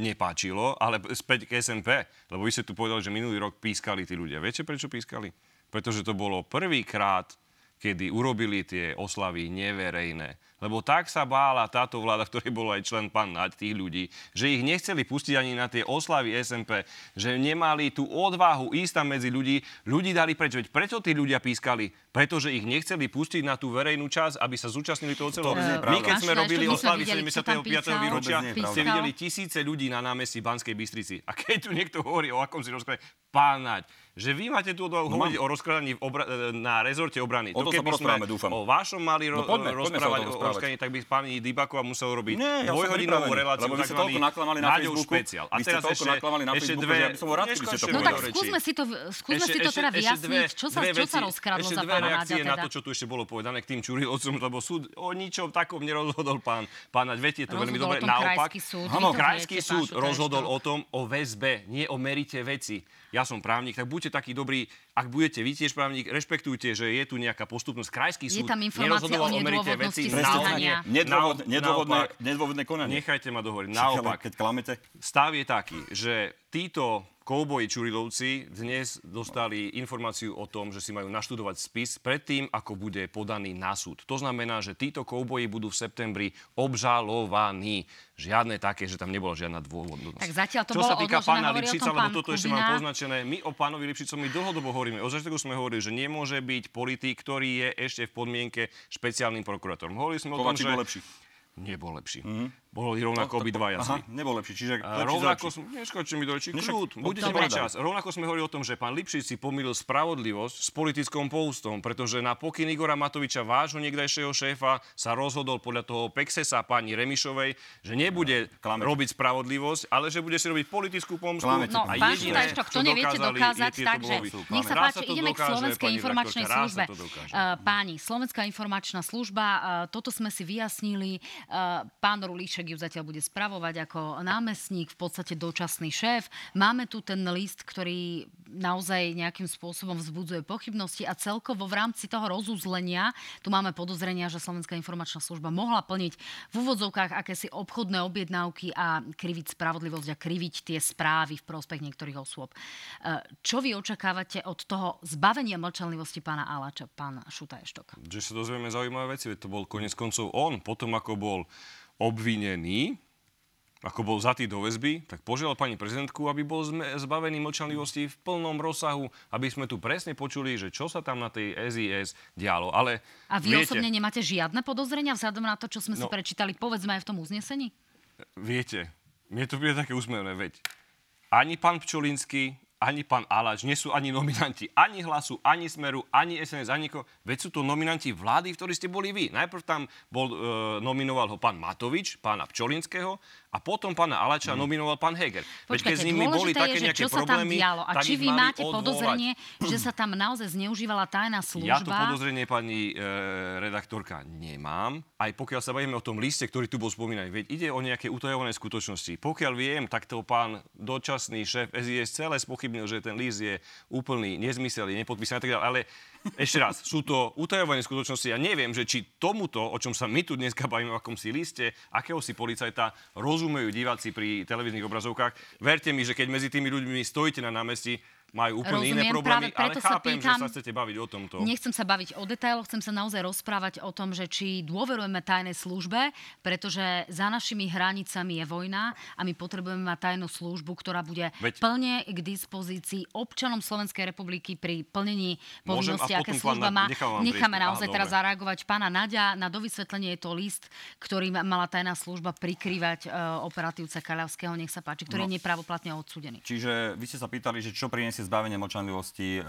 S3: nepáčilo, ale späť k SMP, lebo vy ste tu povedali, že minulý rok pískali tí ľudia. Viete, prečo pískali? Pretože to bolo prvýkrát, kedy urobili tie oslavy neverejné lebo tak sa bála táto vláda, ktorý bol aj člen pán Naď, tých ľudí, že ich nechceli pustiť ani na tie oslavy SMP, že nemali tú odvahu ísť tam medzi ľudí. Ľudí dali preč, veď preto tí ľudia pískali, pretože ich nechceli pustiť na tú verejnú časť, aby sa zúčastnili toho celého. My keď sme robili oslavy 75. výročia, ste videli tisíce ľudí na námestí Banskej Bystrici. A keď tu niekto hovorí o akom si rozprave, pán Naď, že vy máte tu no, hovoriť o rozkladaní obra- e, na rezorte obrany.
S2: O to, to keby sme
S3: dúfam. o vašom mali ro- no, poďme, rozprávať poďme o rozkladaní, tak by pani Dybakova musel robiť Nie, ja dvojhodinovú reláciu,
S2: lebo vy ste toľko naklamali na Facebooku,
S3: špeciál. A
S2: teraz ešte, naklamali na ešte dve, ja by som rád, keby ste to
S1: No tak skúsme si to, skúsme si to teda vyjasniť, čo sa, čo sa rozkradlo za pána
S3: reakcie na to, čo tu ešte bolo povedané k tým Čurilovcom, lebo súd o ničom takom nerozhodol pán, pán Viete, je to veľmi dobre. Naopak, krajský súd. rozhodol o tom, o väzbe, nie o merite veci ja som právnik, tak buďte takí dobrí, ak budete vy tiež právnik, rešpektujte, že je tu nejaká postupnosť. Krajský súd
S1: je tam informácia o nedôvodnosti
S2: stíhania. Nedôvodné konanie.
S3: Nechajte ma dohovoriť. Naopak,
S2: keď klamete.
S3: Stav je taký, že títo Kouboji Čurilovci dnes dostali informáciu o tom, že si majú naštudovať spis predtým, ako bude podaný na súd. To znamená, že títo kouboji budú v septembri obžalovaní. Žiadne také, že tam nebola žiadna dôvodnosť.
S1: Tak zatiaľ to
S3: Čo
S1: bolo
S3: sa týka pána Lipšica,
S1: lebo
S3: toto ešte mám poznačené, my o pánovi Lipšicovi dlhodobo hovoríme. O začiatku sme hovorili, že nemôže byť politik, ktorý je ešte v podmienke špeciálnym prokurátorom. Hovorili sme o tom, že...
S2: lepší
S3: nebol lepší. Mm-hmm. Boli rovnako obidvaja
S2: Aha,
S3: zlí.
S2: nebol lepší. Čiže
S3: A
S2: lepší
S3: rovnako, neskočte mi do rečí,
S2: Nešak-
S3: kľud, budete mať čas. Rovnako sme hovorili o tom, že pán Lipšic si pomýlil spravodlivosť s politickou poustom, pretože na pokyn Igora Matoviča, vášho niekdajšieho šéfa, sa rozhodol podľa toho Pexesa pani Remišovej, že nebude
S2: Klamete.
S3: robiť spravodlivosť, ale že bude si robiť politickú pomstu.
S2: Klamete,
S1: No,
S2: pán
S1: pán
S3: jediné,
S1: to
S3: čo
S1: neviete dokázať, takže nech sa páči,
S3: to
S1: ideme k Slovenskej informačnej službe. páni, Slovenská informačná služba, toto sme si vyjasnili. Uh, Pán Rulíšek ju zatiaľ bude spravovať ako námestník, v podstate dočasný šéf. Máme tu ten list, ktorý naozaj nejakým spôsobom vzbudzuje pochybnosti a celkovo v rámci toho rozuzlenia tu máme podozrenia, že Slovenská informačná služba mohla plniť v úvodzovkách akési obchodné objednávky a kriviť spravodlivosť a kriviť tie správy v prospech niektorých osôb. E, Čo vy očakávate od toho zbavenia mlčanlivosti pána Aláča, pán Šutajštok?
S3: že sa dozvieme zaujímavé veci, veď to bol konec koncov on, potom ako bol obvinený, ako bol zatý do väzby, tak požiadal pani prezidentku, aby bol zbavený mlčanlivosti v plnom rozsahu, aby sme tu presne počuli, že čo sa tam na tej SIS dialo. Ale
S1: A vy
S3: viete,
S1: osobne nemáte žiadne podozrenia vzhľadom na to, čo sme si
S3: No.
S1: prečítali, povedzme aj v tom uznesení?
S3: viete, mne to bude také úsmevné, veď ani pán Pčolinský, ani pán Aláč nie sú ani nominanti ani hlasu, ani smeru, ani SNS, ani nikoho. Veď sú to nominanti vlády, v ktorej ste boli vy. Najprv tam bol, e, nominoval ho pán Matovič, pána Pčolinského a potom pána Aláča nominoval pán Heger. Veď keď
S1: Počkajte,
S3: s nimi boli také
S1: je, že
S3: nejaké
S1: čo sa tam
S3: problémy,
S1: dialo a či vy máte
S3: odvolať.
S1: podozrenie, že sa tam naozaj zneužívala tajná služba.
S3: Ja to podozrenie, pani e, redaktorka, nemám. Aj pokiaľ sa bavíme o tom liste, ktorý tu bol spomínaný, veď ide o nejaké utajované skutočnosti. Pokiaľ viem, tak to pán dočasný šéf SIS celé spochybnil, že ten list je úplný nezmysel, je nepodpísaný a tak ďalej. Ale ešte raz, sú to utajované skutočnosti. Ja neviem, že či tomuto, o čom sa my tu dneska bavíme, o akomsi liste, akéhosi policajta rozumejú diváci pri televíznych obrazovkách. Verte mi, že keď medzi tými ľuďmi stojíte na námestí, majú úplne iné
S1: Rozumiem,
S3: problémy,
S1: práve preto
S3: ale
S1: sa
S3: chápem,
S1: pýtam-
S3: že sa chcete baviť o tomto.
S1: Nechcem sa baviť o detailoch, chcem sa naozaj rozprávať o tom, že či dôverujeme tajnej službe, pretože za našimi hranicami je vojna a my potrebujeme mať tajnú službu, ktorá bude
S3: Veď-
S1: plne k dispozícii občanom Slovenskej republiky pri plnení povinnosti, aké služba má. Necháme naozaj
S3: Aha,
S1: teraz
S3: dobre.
S1: zareagovať pána Naďa. Na dovysvetlenie je to list, ktorý mala tajná služba prikrývať e, operatívca Kaľavského, nech sa páči, ktorý
S2: No.
S1: je nepravoplatne odsúdený.
S2: Čiže vy ste sa pýtali, že čo priniesie zbavenie mlčanlivosti e,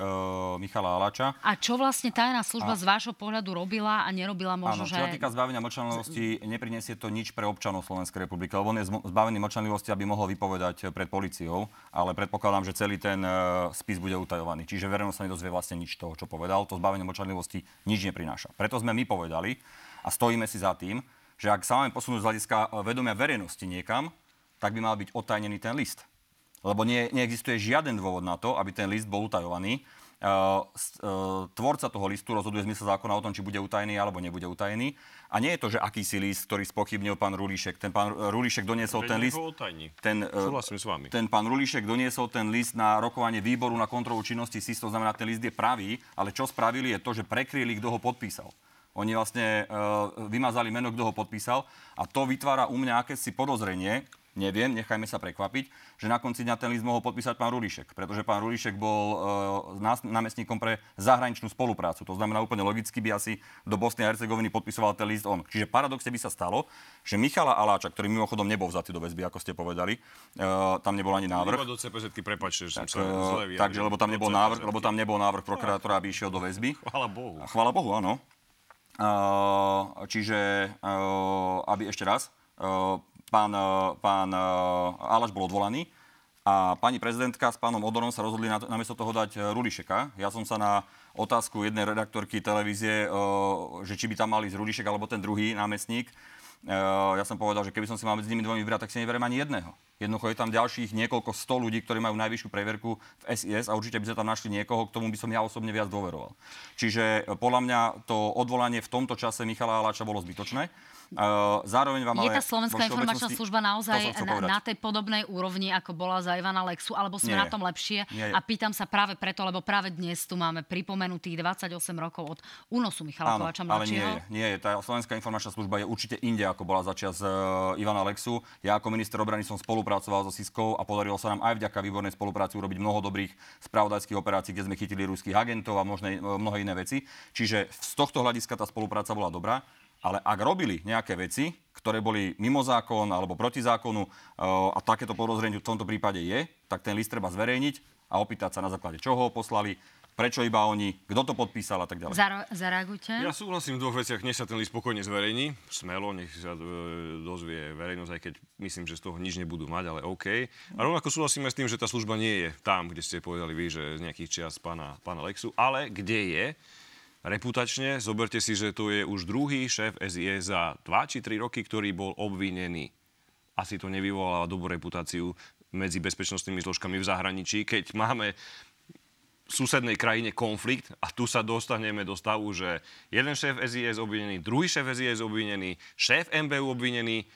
S2: Michala Alača.
S1: A čo vlastne tajná služba
S2: A-
S1: z vášho pohľadu robila a nerobila možno,
S2: Áno, čo
S1: že...
S2: týka zbavenia mlčanlivosti, neprinesie to nič pre občanov Slovenskej republiky, lebo on je zbavený mlčanlivosti, aby mohol vypovedať eh, pred policiou, ale predpokladám, že celý ten eh, spis bude utajovaný. Čiže verejnosť sa nedozvie vlastne nič toho, čo povedal. To zbavenie mlčanlivosti nič neprináša. Preto sme my povedali a stojíme si za tým, že ak sa máme posunúť z hľadiska eh, vedomia verejnosti niekam, tak by mal byť otajnený ten list. Lebo nie, neexistuje žiaden dôvod na to, aby ten list bol utajovaný. Uh, uh, tvorca toho listu rozhoduje zmysel zákona o tom, či bude utajený alebo nebude utajený. A nie je to, že akýsi list, ktorý spochybnil pán Rulíšek. Ten pán Rulíšek doniesol ten list... Ten, uh,
S3: s vami.
S2: ten pán Rulíšek doniesol ten list na rokovanie výboru na kontrolu činnosti SIS, to znamená, ten list je pravý, ale čo spravili je to, že prekryli, kto ho podpísal. Oni vlastne uh, vymazali meno, kto ho podpísal a to vytvára u mňa akési podozrenie, neviem, nechajme sa prekvapiť, že na konci dňa ten list mohol podpísať pán Rulíšek, pretože pán Rulíšek bol nás- námestníkom pre zahraničnú spoluprácu. To znamená úplne logicky by asi do Bosny a Hercegoviny podpisoval ten list on. Čiže paradoxne by sa stalo, že Michala Aláča, ktorý mimochodom nebol vzatý do väzby, ako ste povedali, uh, tam nebol ani návrh.
S3: Iba do CPZ, prepačte, že som
S2: Tak,
S3: sa
S2: eh,
S3: zle vyjadril.
S2: takže, lebo tam nebol návrh, lebo tam nebol návrh prokurátora, aby išiel do väzby.
S3: Chvála Bohu.
S2: A Chvála Bohu, áno. Uh, čiže, uh, aby ešte raz, uh, pán, uh, pán uh, Alaš bol odvolaný a pani prezidentka s pánom Odorom sa rozhodli na, namiesto toho dať uh, Rulišeka. Ja som sa na otázku jednej redaktorky televízie, že či by tam mali z Rulišek alebo ten druhý námestník, ja som povedal, že keby som si mal medzi nimi dvomi vybrať, tak si neverím ani jedného. Jednoducho je tam ďalších niekoľko sto ľudí, ktorí majú najvyššiu previerku v SIS a určite by sme tam našli niekoho, k tomu by som ja osobne viac dôveroval. Čiže podľa mňa to odvolanie v tomto čase Michala Aláča bolo zbytočné. Uh, zároveň vám
S1: Je tá Slovenská informačná služba naozaj na,
S2: povedať.
S1: na tej podobnej úrovni, ako bola za Ivana Lexu, alebo sme
S2: Nie
S1: na tom lepšie?
S2: Nie.
S1: A pýtam sa práve preto, lebo práve dnes tu máme pripomenutých 28 rokov od únosu Michala
S2: Áno,
S1: Kovača
S2: ale nie je, nie je. Tá Slovenská informačná služba je určite inde, ako bola začias uh, Ivana Lexu. Ja ako minister obrany som spolupracoval so Siskou a podarilo sa nám aj vďaka výbornej spolupráci urobiť mnoho dobrých spravodajských operácií, kde sme chytili ruských agentov a možné, mnohé iné veci. Čiže z tohto hľadiska tá spolupráca bola dobrá. Ale ak robili nejaké veci, ktoré boli mimo zákon alebo proti zákonu a takéto podozrenie v tomto prípade je, tak ten list treba zverejniť a opýtať sa na základe čoho ho poslali, prečo iba oni, kto to podpísal a tak ďalej.
S1: Zara- zareagujte.
S3: Ja súhlasím v dvoch veciach. Nech sa ten list spokojne zverejní. Smelo, nech sa e, dozvie verejnosť, aj keď myslím, že z toho nič nebudú mať, ale OK. A rovnako súhlasím aj s tým, že tá služba nie je tam, kde ste povedali vy, že z nejakých čias pána, pána Lexu, ale kde je, reputačne, zoberte si, že to je už druhý šéf SIE za 2 či 3 roky, ktorý bol obvinený. Asi to nevyvoláva dobrú reputáciu medzi bezpečnostnými zložkami v zahraničí, keď máme v susednej krajine konflikt a tu sa dostaneme do stavu, že jeden šéf SIS obvinený, druhý šéf SIS obvinený, šéf MBU obvinený.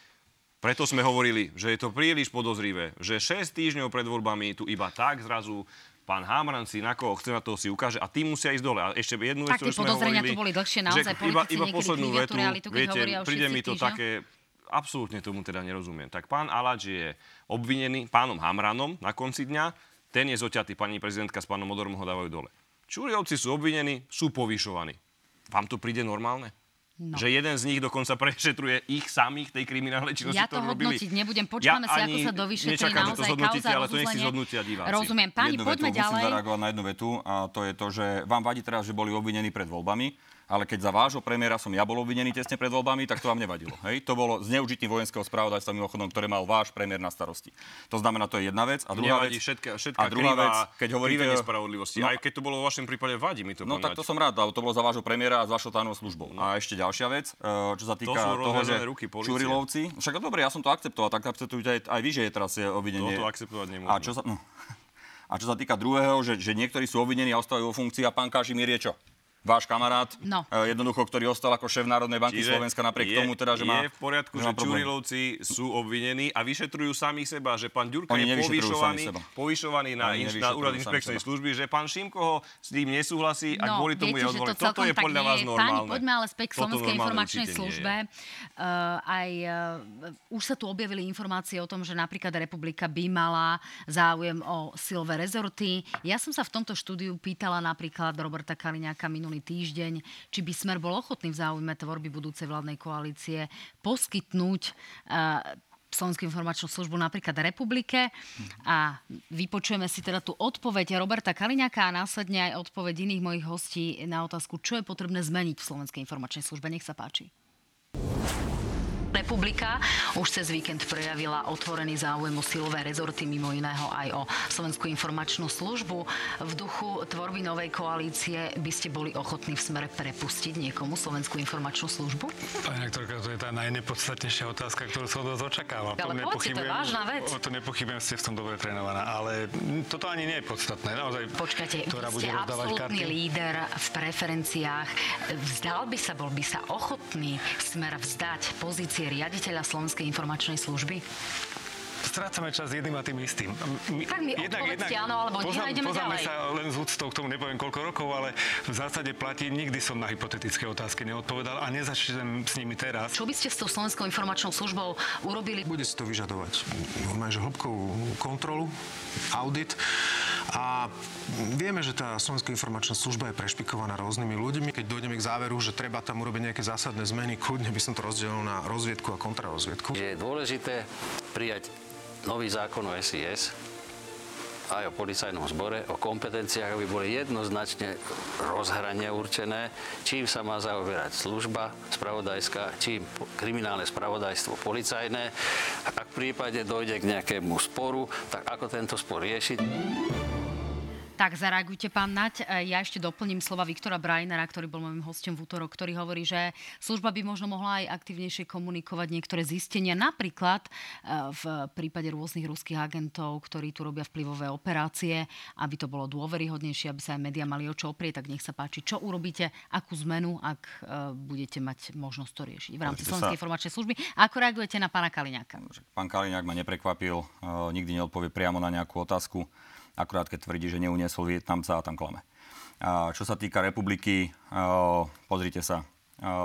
S3: Preto sme hovorili, že je to príliš podozrivé, že 6 týždňov pred voľbami tu iba tak zrazu pán Hámran si na koho chce na to si ukáže a tí musia ísť dole. A ešte jednu vec,
S1: ktorú sme hovorili... tu boli dlhšie, naozaj
S3: iba, iba poslednú vetu, viete, príde mi to
S1: týždňa?
S3: také, absolútne tomu teda nerozumiem. Tak pán Alač je obvinený pánom Hamranom na konci dňa, ten je zoťatý, pani prezidentka s pánom Odorom ho dávajú dole. Čuriovci sú obvinení, sú povyšovaní. Vám to príde normálne? No. Že jeden z nich dokonca prešetruje ich samých tej kriminálnej činnosti,
S1: Ja to hodnotiť nebudem. Počkáme ja si, ako sa do vyšetrí naozaj
S3: to zhodnotíte, ale to nech si zhodnotia diváci.
S1: Rozumiem. Páni,
S2: jednu
S1: poďme
S2: vetu,
S1: ďalej.
S2: Musím zareagovať na jednu vetu a to je to, že vám vadí teraz, že boli obvinení pred voľbami ale keď za vášho premiéra som ja bol obvinený tesne pred voľbami, tak to vám nevadilo. Hej? To bolo zneužitím vojenského spravodajstva mimochodom, ktoré mal váš premiér na starosti. To znamená, to je jedna vec. A druhá
S3: Nevadí
S2: vec,
S3: všetka, všetka
S2: a druhá vec, keď hovoríte...
S3: nespravodlivosti. No, Aj keď to bolo v vašom prípade, vadí mi to
S2: No tak to som rád, ale to bolo za vášho premiéra a za vašou tajnou službou. No. A ešte ďalšia vec, e, čo sa týka
S3: to
S2: toho, že
S3: ruky,
S2: Čurilovci, však dobre, ja som to akceptoval, tak akceptujte aj, aj vy, že je teraz obvinenie.
S3: To, to akceptovať nemôžeme.
S2: A čo sa, no. a čo sa týka druhého, že, že niektorí sú obvinení a ostávajú vo funkcii a pán Kažimír je čo? Váš kamarát,
S1: no.
S2: jednoducho, ktorý ostal ako šéf Národnej banky Čiže Slovenska napriek
S3: je,
S2: tomu, teda, že má...
S3: Je v poriadku, že, že Čurilovci sú obvinení a vyšetrujú sami seba, že pán Ďurka
S2: Oni
S3: je povyšovaný, povyšovaný na, inš, na úrad inšpekčnej služby, že pán Šimko ho s tým nesúhlasí
S1: no,
S3: a kvôli tomu je odvolený. To Toto je podľa vás normálne.
S1: Páni, poďme ale späť k Slovenskej informačnej službe. Uh, aj uh, už sa tu objavili informácie o tom, že napríklad republika by mala záujem o silové rezorty. Ja som sa v tomto štúdiu pýtala napríklad Roberta Kaliňáka minulý týždeň, či by Smer bol ochotný v záujme tvorby budúcej vládnej koalície poskytnúť uh, Slovenskú informačnú službu napríklad republike. A vypočujeme si teda tú odpoveď Roberta Kaliňaka a následne aj odpoveď iných mojich hostí na otázku, čo je potrebné zmeniť v Slovenskej informačnej službe. Nech sa páči republika už cez víkend prejavila otvorený záujem o silové rezorty, mimo iného aj o Slovenskú informačnú službu. V duchu tvorby novej koalície by ste boli ochotní v smere prepustiť niekomu Slovenskú informačnú službu?
S5: Pani rektorka, to je tá najnepodstatnejšia otázka, ktorú som od vás očakával.
S1: Ale to je vážna vec.
S5: O to nepochybujem, ste v tom dobre trénovaná, ale toto ani nie je podstatné. Naozaj,
S1: Počkajte, ktorá vy ste absolútny karty. líder v preferenciách. Vzdal by sa, bol by sa ochotný smer vzdať pozície riaditeľa Slovenskej informačnej služby?
S5: Strácame čas jedným a tým istým.
S1: My, tak mi jednak, jednak, áno, alebo poznám, ideme
S5: poznáme ďalej. sa len z úctou, k tomu nepoviem koľko rokov, ale v zásade platí, nikdy som na hypotetické otázky neodpovedal a nezačnem s nimi teraz.
S1: Čo by ste s tou Slovenskou informačnou službou urobili?
S5: Bude si to vyžadovať normálne, hĺbkovú kontrolu, audit a vieme, že tá Slovenská informačná služba je prešpikovaná rôznymi ľuďmi. Keď dojdeme k záveru, že treba tam urobiť nejaké zásadné zmeny, kľudne by som to rozdelil na rozviedku a kontrarozviedku.
S4: Je dôležité prijať nový zákon o SIS, aj o policajnom zbore, o kompetenciách, aby boli jednoznačne rozhrania určené, čím sa má zaoberať služba spravodajská, čím kriminálne spravodajstvo policajné. Ak v prípade dojde k nejakému sporu, tak ako tento spor riešiť.
S1: Tak zareagujte, pán Nať. E, ja ešte doplním slova Viktora Brajnera, ktorý bol môjim hostom v útorok, ktorý hovorí, že služba by možno mohla aj aktivnejšie komunikovať niektoré zistenia, napríklad e, v prípade rôznych ruských agentov, ktorí tu robia vplyvové operácie, aby to bolo dôveryhodnejšie, aby sa aj médiá mali o čo oprieť, tak nech sa páči. Čo urobíte, akú zmenu, ak e, budete mať možnosť to riešiť v rámci Slovenskej informačnej služby? Ako reagujete na pána Kaliňáka?
S2: Pán Kaliňák ma neprekvapil, nikdy neodpovie priamo na nejakú otázku akurát keď tvrdí, že neuniesol Vietnamca a tam klame. Čo sa týka republiky, pozrite sa,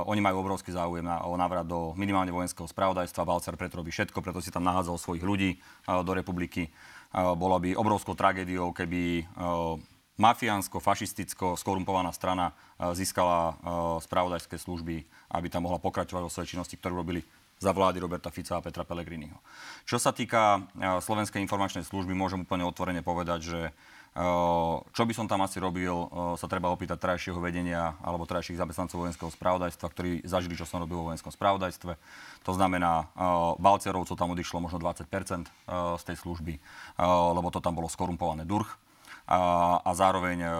S2: oni majú obrovský záujem na, o návrat do minimálne vojenského spravodajstva. Balcer preto robí všetko, preto si tam nahádzal svojich ľudí do republiky. Bolo by obrovskou tragédiou, keby mafiánsko, fašisticko, skorumpovaná strana e, získala e, spravodajské služby, aby tam mohla pokračovať vo svojej činnosti, ktorú robili za vlády Roberta Fica a Petra Pellegriniho. Čo sa týka Slovenskej informačnej služby, môžem úplne otvorene povedať, že čo by som tam asi robil, sa treba opýtať trajšieho vedenia alebo trajších zamestnancov vojenského spravodajstva, ktorí zažili, čo som robil vo vojenskom spravodajstve. To znamená, Balcerovcov tam odišlo možno 20% z tej služby, lebo to tam bolo skorumpované durch a, a zároveň a,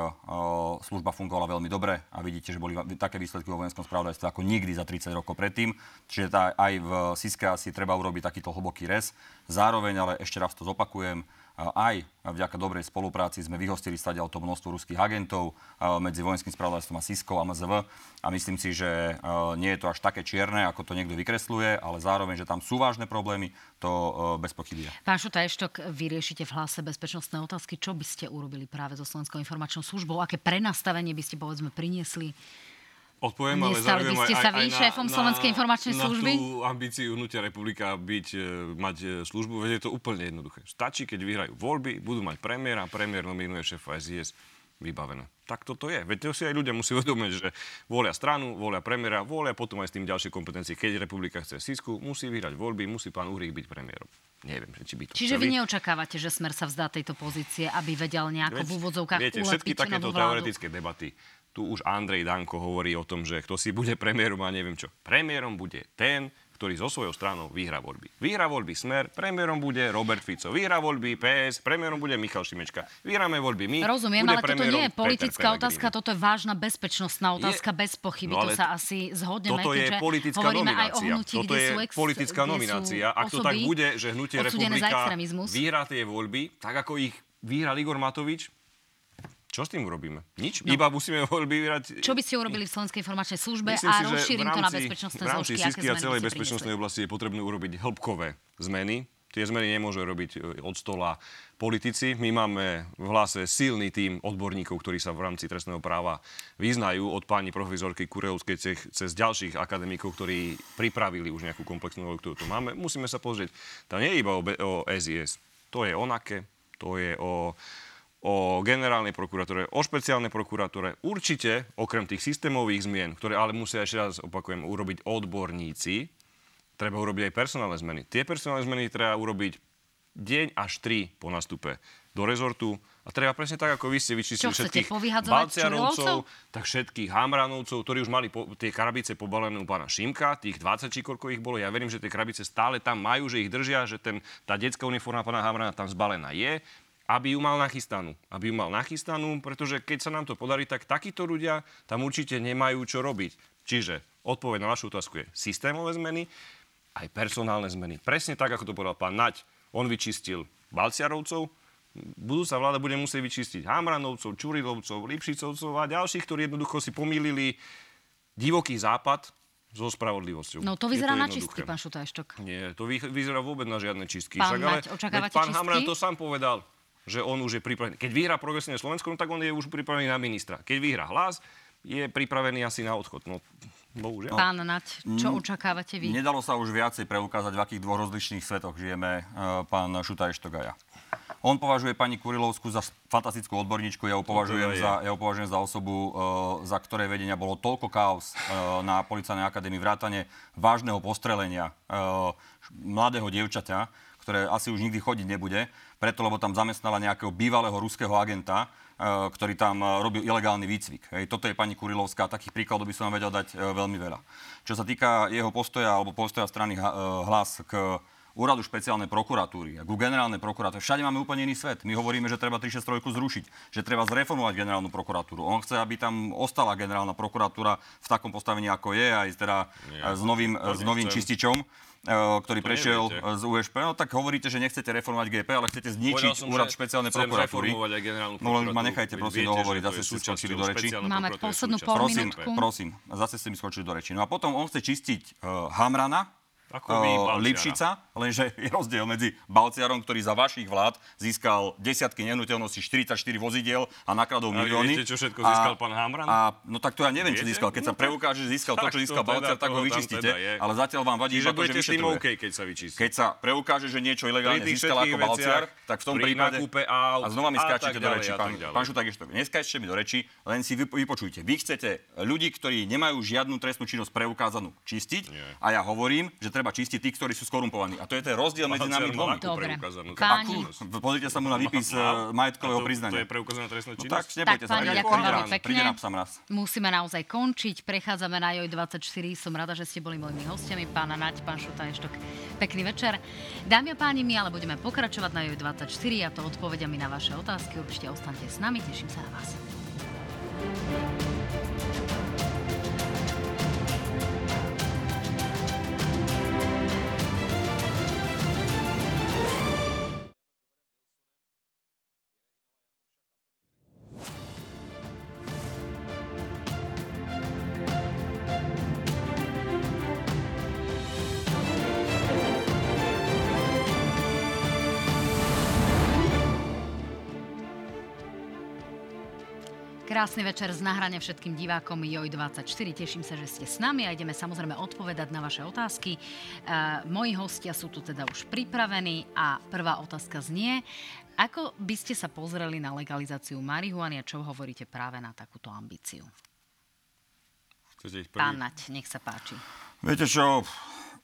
S2: služba fungovala veľmi dobre a vidíte, že boli také výsledky vo vojenskom spravodajstve ako nikdy za 30 rokov predtým. Čiže tá, aj v SISKE asi treba urobiť takýto hlboký res. Zároveň, ale ešte raz to zopakujem, aj vďaka dobrej spolupráci sme vyhostili stať to množstvo ruských agentov medzi vojenským spravodajstvom a SISKou a MZV a myslím si, že nie je to až také čierne, ako to niekto vykresluje, ale zároveň, že tam sú vážne problémy, to bez pochyby je.
S1: Pán Šuta, Eštok, vyriešite v hlase bezpečnostné otázky. Čo by ste urobili práve so Slovenskou informačnou službou? Aké prenastavenie by ste povedzme priniesli?
S3: Odpoviem, ale zároveň
S1: ste sa vy šéfom
S3: na,
S1: Slovenskej informačnej
S3: na
S1: služby?
S3: Na tú ambíciu Hnutia republika byť, e, mať e, službu, veď je to úplne jednoduché. Stačí, keď vyhrajú voľby, budú mať premiéra, premiér nominuje šéfa SIS, vybavené. Tak toto je. Veď to si aj ľudia musí uvedomiť, že volia stranu, volia premiéra, volia potom aj s tým ďalšie kompetencie. Keď republika chce Sisku, musí vyhrať voľby, musí pán Uhrík byť premiérom. Neviem, či by to
S1: Čiže
S3: chceli.
S1: vy neočakávate, že Smer sa vzdá tejto pozície, aby vedel nejako v úvodzovkách
S3: Viete, všetky takéto teoretické debaty tu už Andrej Danko hovorí o tom, že kto si bude premiérom a neviem čo. Premiérom bude ten, ktorý so svojou stranou vyhrá voľby. Vyhrá voľby Smer, premiérom bude Robert Fico. Vyhrá voľby PS, premiérom bude Michal Šimečka. Vyhráme voľby my.
S1: Rozumiem, ale toto nie je politická
S3: Peter
S1: otázka, toto je vážna bezpečnostná otázka je, bez pochyby. No, to sa asi zhodneme,
S3: toto je politická nominácia.
S1: hnutí,
S3: toto je
S1: ex,
S3: politická nominácia. Ak to tak bude, že hnutie republika vyhrá tie voľby, tak ako ich vyhral Igor Matovič, čo s tým urobíme? Nič? No. Iba musíme vyhrať...
S1: Čo by ste urobili v Slovenskej informačnej službe Myslím a si, rozšírim rámci, to na bezpečnostné
S3: zložky? V rámci
S1: zložky,
S3: a celej bezpečnostnej oblasti je potrebné urobiť hĺbkové zmeny. Tie zmeny nemôže robiť e, od stola politici. My máme v hlase silný tým odborníkov, ktorí sa v rámci trestného práva vyznajú, od pani profesorky Kurevskej cez, cez ďalších akademikov, ktorí pripravili už nejakú komplexnú ktorú tu máme. Musíme sa pozrieť. To nie je iba o, o SIS. To je o NAKE, to je o o generálnej prokuratúre, o špeciálnej prokuratúre. Určite, okrem tých systémových zmien, ktoré ale musia ešte raz opakujem, urobiť odborníci, treba urobiť aj personálne zmeny. Tie personálne zmeny treba urobiť deň až tri po nastupe do rezortu a treba presne tak, ako vy ste vyčistili všetkých Balciarovcov, tak všetkých Hamranovcov, ktorí už mali po, tie krabice pobalené u pána Šimka, tých 20 či koľko ich bolo. Ja verím, že tie krabice stále tam majú, že ich držia, že ten, tá detská uniforma pána Hamrana tam zbalená je aby ju mal nachystanú. Aby ju mal nachystanú, pretože keď sa nám to podarí, tak takíto ľudia tam určite nemajú čo robiť. Čiže odpoveď na vašu otázku je systémové zmeny, aj personálne zmeny. Presne tak, ako to povedal pán Naď. On vyčistil Balciarovcov, budúca vláda bude musieť vyčistiť Hamranovcov, Čurilovcov, Lipšicovcov a ďalších, ktorí jednoducho si pomýlili divoký západ so spravodlivosťou.
S1: No to vyzerá to na čistky, pán Šutajštok.
S3: Nie, to vyzerá vôbec na žiadne čistky.
S1: Pán Však, ale,
S3: očakávate pán Hamran to sám povedal že on už je pripravený. Keď vyhrá progresívne Slovensko, no tak on je už pripravený na ministra. Keď vyhrá hlas, je pripravený asi na odchod. No, bohužiaľ.
S1: Pán Nať, čo mm, očakávate vy?
S2: Nedalo sa už viacej preukázať, v akých dvoch rozličných svetoch žijeme uh, pán Šuta Eštogaja. On považuje pani Kurilovskú za fantastickú odborníčku, ja ju považujem, za, ja ju považujem za osobu, uh, za ktorej vedenia bolo toľko chaos uh, na policajnej akadémii, vrátane vážneho postrelenia uh, mladého dievčaťa, ktoré asi už nikdy chodiť nebude, preto lebo tam zamestnala nejakého bývalého ruského agenta, e, ktorý tam e, robil ilegálny výcvik. Hej, toto je pani Kurilovská, takých príkladov by som vám vedel dať e, veľmi veľa. Čo sa týka jeho postoja alebo postoja strany hlas k úradu špeciálnej prokuratúry ku generálnej prokuratúre. Všade máme úplne iný svet. My hovoríme, že treba 363 zrušiť, že treba zreformovať generálnu prokuratúru. On chce, aby tam ostala generálna prokuratúra v takom postavení, ako je, aj teda Nie, s novým, s novým čističom. E, ktorý to prešiel neviete. z USP. No tak hovoríte, že nechcete reformovať GP, ale chcete zničiť som, úrad špeciálnej prokuratúry. No len ma nechajte prosím dohovoriť, zase ste skočili do reči.
S1: Máme poslednú pol
S2: prosím, prosím, zase ste mi skočili do reči. No a potom on chce čistiť uh, Hamrana,
S3: uh,
S2: Lipšica, lenže je rozdiel medzi Balciarom, ktorý za vašich vlád získal desiatky nehnuteľností, 44 vozidiel a nakladol
S3: A
S2: milióny.
S3: viete, čo všetko získal pán Hamran?
S2: A, no tak to ja neviem, čo
S3: Viete?
S2: získal. Keď sa
S3: No
S2: preukáže, že získal to,
S3: tak
S2: čo
S3: to
S2: získal
S3: teda
S2: Balciar, tak ho vyčistíte.
S3: teda.
S2: Ale zatiaľ vám vadí iba to, že vyšetruje.
S3: OK, keď sa vyčistí.
S2: Keď sa preukáže, že niečo ilegálne získal ako Balciar, tak v tom prípade... a znova mi
S3: a
S2: skáčete do reči,
S3: a
S2: pán, Šutak, ešte neskáčete mi do reči, len si vypo- vypočujte. Vy chcete ľudí, ktorí nemajú žiadnu trestnú činnosť preukázanú, čistiť a ja hovorím, že treba čistiť tých, ktorí sú skorumpovaní. A to je ten rozdiel medzi nami dvomi.
S1: Dobre. Páni.
S2: Pozrite sa mu na výpis
S3: Mal.
S2: eh, majetkového priznania.
S3: To je preukázaná trestná
S2: No
S3: činnosť?
S2: tak nebojte sa,
S1: páni, ďakujem veľmi pekne. Musíme naozaj končiť. Prechádzame na JOJ24. Som rada, že ste boli mojimi hostiami. Pána Naď, pán Šuta Eštok. Pekný večer. Dámy a páni, my ale budeme pokračovať na JOJ24 a to odpovediami na vaše otázky. Určite ostaňte s nami, teším sa na vás. Krásny večer z nahrania všetkým divákom JOJ24. Teším sa, že ste s nami a ideme samozrejme odpovedať na vaše otázky. E, moji hostia sú tu teda už pripravení a prvá otázka znie, ako by ste sa pozreli na legalizáciu marihuany a čo hovoríte práve na takúto ambíciu?
S3: Chcete ich
S1: Pán? Naď, nech sa páči.
S2: Viete čo,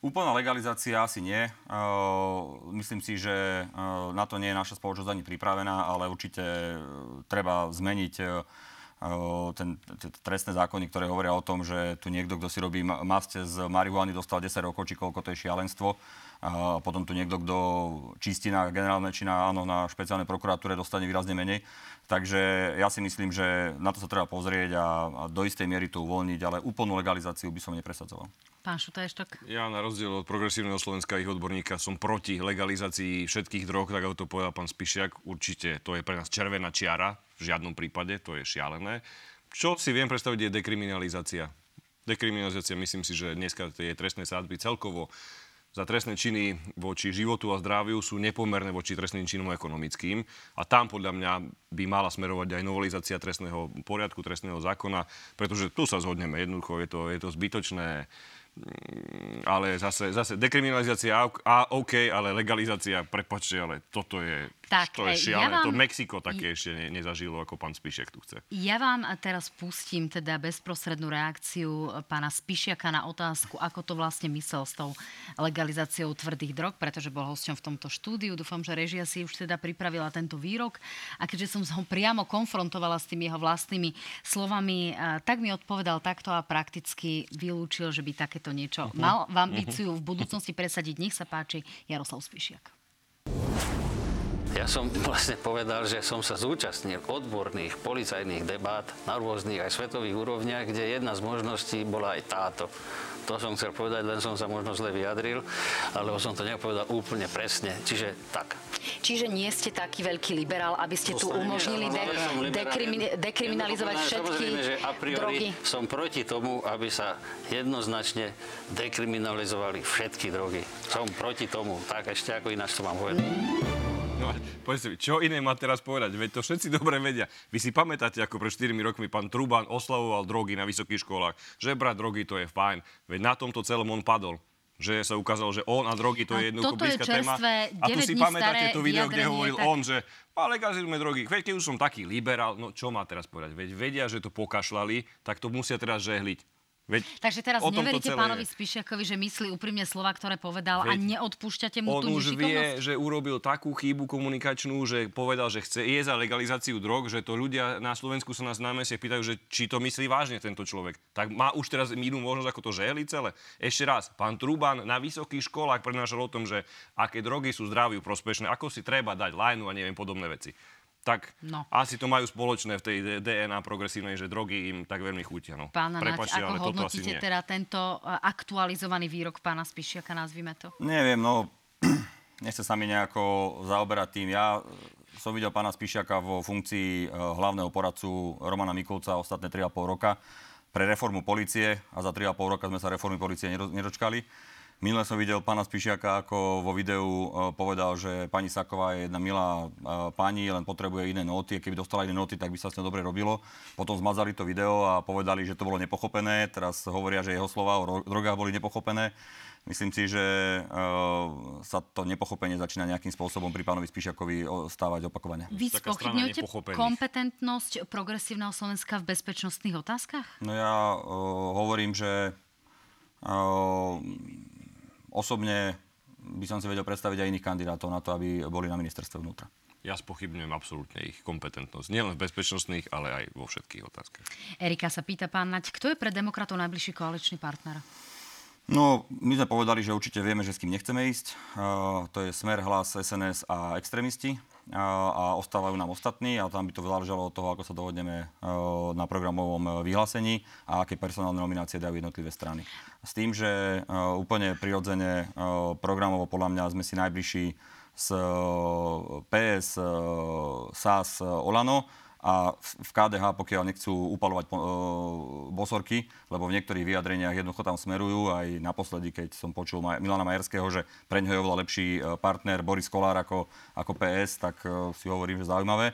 S2: úplná legalizácia asi nie. Uh, myslím si, že uh, na to nie je naša spoločnosť ani pripravená, ale určite uh, treba zmeniť ten, t- trestné zákony, ktoré hovoria o tom, že tu niekto, kto si robí ma- masť z marihuany, dostal 10 rokov, či koľko to je šialenstvo. A potom tu niekto, kto čistí na generálne či na, áno, na špeciálnej prokuratúre, dostane výrazne menej. Takže ja si myslím, že na to sa treba pozrieť a, a do istej miery to uvoľniť, ale úplnú legalizáciu by som nepresadzoval.
S1: Pán Šutajštok?
S3: Ja na rozdiel od progresívneho Slovenska ich odborníka som proti legalizácii všetkých drog, tak ako to povedal pán Spišiak. Určite to je pre nás červená čiara, v žiadnom prípade, to je šialené. Čo si viem predstaviť je dekriminalizácia. Dekriminalizácia, myslím si, že dneska tie trestné sádby celkovo za trestné činy voči životu a zdraviu sú nepomerné voči trestným činom ekonomickým. A tam podľa mňa by mala smerovať aj novelizácia trestného poriadku, trestného zákona, pretože tu sa zhodneme jednoducho, je to, je to zbytočné. Ale zase, zase dekriminalizácia a, a OK, ale legalizácia, prepačte, ale toto je,
S1: Tak,
S3: to je
S1: e, ja
S3: šialené. To
S1: vám-
S3: Mexiko také ešte ne, nezažilo, ako pán Spišek tu chce.
S1: Ja vám teraz pustím teda bezprostrednú reakciu pána Spišiaka na otázku, ako to vlastne myslel s tou legalizáciou tvrdých drog, pretože bol hosťom v tomto štúdiu. Dúfam, že režia si už teda pripravila tento výrok. A keďže som ho priamo konfrontovala s tými jeho vlastnými slovami, eh, tak mi odpovedal takto a prakticky vylúčil, že by takéto niečo mal v ambíciu v budúcnosti presadiť. Nech sa páči, Jaroslav Spišiak.
S6: Ja som vlastne povedal, že som sa zúčastnil odborných policajných debát na rôznych aj svetových úrovniach, kde jedna z možností bola aj táto. To som chcel povedať, len som sa možno zle vyjadril, alebo som to nepovedal úplne presne. Čiže tak.
S1: Čiže nie ste taký veľký liberál, aby ste tu umožnili de- dekrimi- dekriminalizovať všetky
S6: že a priori
S1: drogy.
S6: som proti tomu, aby sa jednoznačne dekriminalizovali všetky drogy. Som proti tomu. Tak ešte ako ináč to mám povedať.
S3: No, povedzte mi, čo iné má teraz povedať? Veď to všetci dobre vedia. Vy si pamätáte, ako pred 4 rokmi pán Truban oslavoval drogy na vysokých školách. Že brať drogy to je fajn. Veď na tomto celom on padol že sa ukázalo, že on a drogy to
S1: A
S3: je jednoducho
S1: toto je
S3: blízka téma. A tu
S1: 9
S3: si pamätáte to video, kde hovoril
S1: tak-
S3: on, že a legalizujeme drogy. Veď keď už som taký liberál, no čo má teraz povedať? Veď vedia, že to pokašľali, tak to musia teraz žehliť. Veď
S1: Takže teraz neveríte pánovi
S3: je.
S1: Spišiakovi, že myslí úprimne slova, ktoré povedal a
S3: Veď
S1: neodpúšťate mu
S3: On
S1: tú
S3: už
S1: nešikovnosť?
S3: vie, že urobil takú chybu komunikačnú, že povedal, že chce, je za legalizáciu drog, že to ľudia na Slovensku sa nás na meste pýtajú, že či to myslí vážne tento človek. Tak má už teraz inú možnosť, ako to žehli celé. Ešte raz, pán Truban na vysokých školách prednášal o tom, že aké drogy sú zdraviu prospešné, ako si treba dať lajnu a neviem podobné veci. Tak
S1: No.
S3: asi to majú spoločné v tej DNA progresívnej, že drogy im tak veľmi chutia. No.
S1: Pán Naď,
S3: Prepáčte,
S1: ako
S3: ale
S1: hodnotíte
S3: nie.
S1: teda tento e, aktualizovaný výrok pána Spišiaka, nazvime to?
S2: Neviem, no, nechce sa mi nejako zaoberať tým. Ja som videl pána Spišiaka vo funkcii eh, hlavného poradcu Romana Mikulca ostatné 3,5 roka pre reformu policie a za 3,5 roka sme sa reformy policie nedo- nedočkali. Minule som videl pána Spišiaka, ako vo videu e, povedal, že pani Saková je jedna milá e, pani, len potrebuje iné noty. Keby dostala iné noty, tak by sa s ňou dobre robilo. Potom zmazali to video a povedali, že to bolo nepochopené. Teraz hovoria, že jeho slova o drogách boli nepochopené. Myslím si, že uh, sa to nepochopenie začína nejakým spôsobom pri pánovi Spišiakovi stávať opakovane.
S1: Vy spochybňujete kompetentnosť progresívneho Slovenska v bezpečnostných otázkach?
S2: No ja uh, hovorím, že uh, osobne by som si vedel predstaviť aj iných kandidátov na to, aby boli na ministerstve vnútra.
S3: Ja spochybňujem absolútne ich kompetentnosť. Nielen v bezpečnostných, ale aj vo všetkých otázkach.
S1: Erika sa pýta pán Nať, kto je pre demokratov najbližší koaličný partner?
S2: No, my sme povedali, že určite vieme, že s kým nechceme ísť. Uh, to je Smer, Hlas, SNS a extrémisti. A ostávajú nám ostatní a tam by to záležalo od toho, ako sa dohodneme uh, na programovom vyhlásení a aké personálne nominácie dajú jednotlivé strany. S tým, že úplne prirodzene programovo podľa mňa sme si najbližší s PS, SAS, Olano a v KDH, pokiaľ nechcú upalovať bosorky, lebo v niektorých vyjadreniach jednoducho tam smerujú, aj naposledy, keď som počul Milana Majerského, že pre ňo je oveľa lepší e, partner Boris Kolár ako, ako PS, tak e, si hovorím, že zaujímavé. E,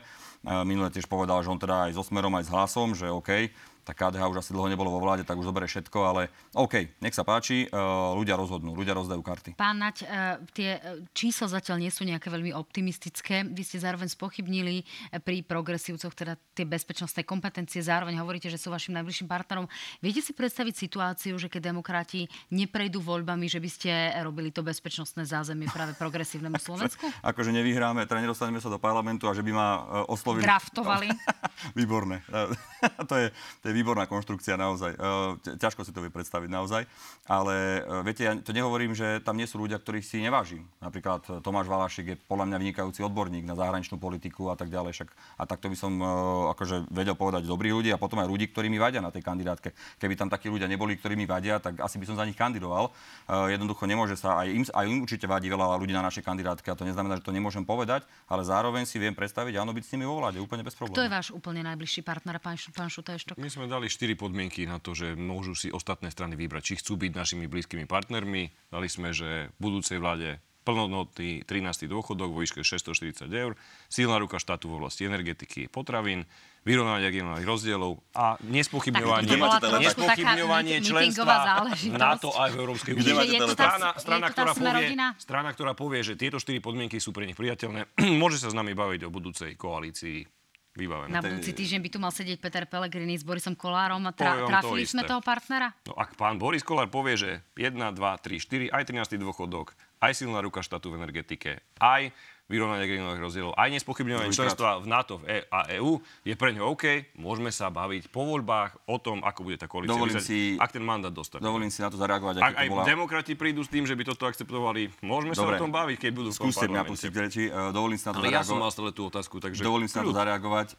S2: minule tiež povedal, že on teda aj so Smerom, aj s hlasom, že OK, tak KDH už asi dlho nebolo vo vláde, tak už zoberie všetko, ale OK, nech sa páči, uh, ľudia rozhodnú, ľudia rozdajú karty.
S1: Pán Nať, uh, tie e, čísla zatiaľ nie sú nejaké veľmi optimistické. Vy ste zároveň spochybnili pri progresívcoch teda tie bezpečnostné kompetencie, zároveň hovoríte, že sú vašim najbližším partnerom. Viete si predstaviť situáciu, že keď demokrati neprejdú voľbami, že by ste robili to bezpečnostné zázemie práve progresívnemu Slovensku?
S2: akože nevyhráme, teda nedostaneme sa do parlamentu a že by ma oslovili.
S1: Draftovali.
S2: Výborné. to, je, to je výborná konštrukcia naozaj. E, ťažko si to vie predstaviť naozaj. Ale e, viete, ja to nehovorím, že tam nie sú ľudia, ktorých si nevážim. Napríklad Tomáš Valašik je podľa mňa vynikajúci odborník na zahraničnú politiku a tak ďalej. Však, a takto by som e, akože vedel povedať dobrých ľudí a potom aj ľudí, ktorí mi vadia na tej kandidátke. Keby tam takí ľudia neboli, ktorí mi vadia, tak asi by som za nich kandidoval. Jednoducho nemôže sa, aj im, aj im určite vadí veľa ľudí na našej kandidátke a to neznamená, že to nemôžem povedať, ale zároveň si viem predstaviť, áno, byť s nimi vo vláde, úplne bez problémov.
S1: Kto je váš úplne najbližší partner, pán, pán Šutajštok?
S3: My sme dali štyri podmienky na to, že môžu si ostatné strany vybrať, či chcú byť našimi blízkymi partnermi. Dali sme, že v budúcej vláde plnodnotný 13. dôchodok vo výške 640 eur, silná ruka štátu v oblasti energetiky, potravín, vyrovnávanie regionálnych rozdielov a nespochybňovanie, nespochybňovanie členstva NATO aj v Európskej únii. Strana, strana, ktorá povie, strana, ktorá povie, že tieto štyri podmienky sú pre nich priateľné, môže sa s nami baviť o budúcej koalícii vybavené.
S1: Na budúci týždeň by tu mal sedieť Peter Pellegrini s Borisom Kolárom a tra- trafili to sme toho partnera?
S3: No ak pán Boris Kolár povie, že 1, 2, 3, 4, aj 13. dôchodok, aj silná ruka štátu v energetike, aj vyrovnanie regionálnych rozdielov, aj nespochybňovanie členstva v NATO v e- a EÚ je pre ňo OK. Môžeme sa baviť po voľbách o tom, ako bude tá koalícia dovolím vyzať, si, ak ten mandát dostane.
S2: Dovolím si na to zareagovať.
S3: Ak aj bola... demokrati prídu s tým, že by toto akceptovali, môžeme Dobre. sa o tom baviť, keď budú
S2: Skúste mňa pustiť reči. Uh, dovolím si na to Ale
S3: zareagovať. ja som mal stále tú otázku, takže...
S2: Dovolím si na to zareagovať.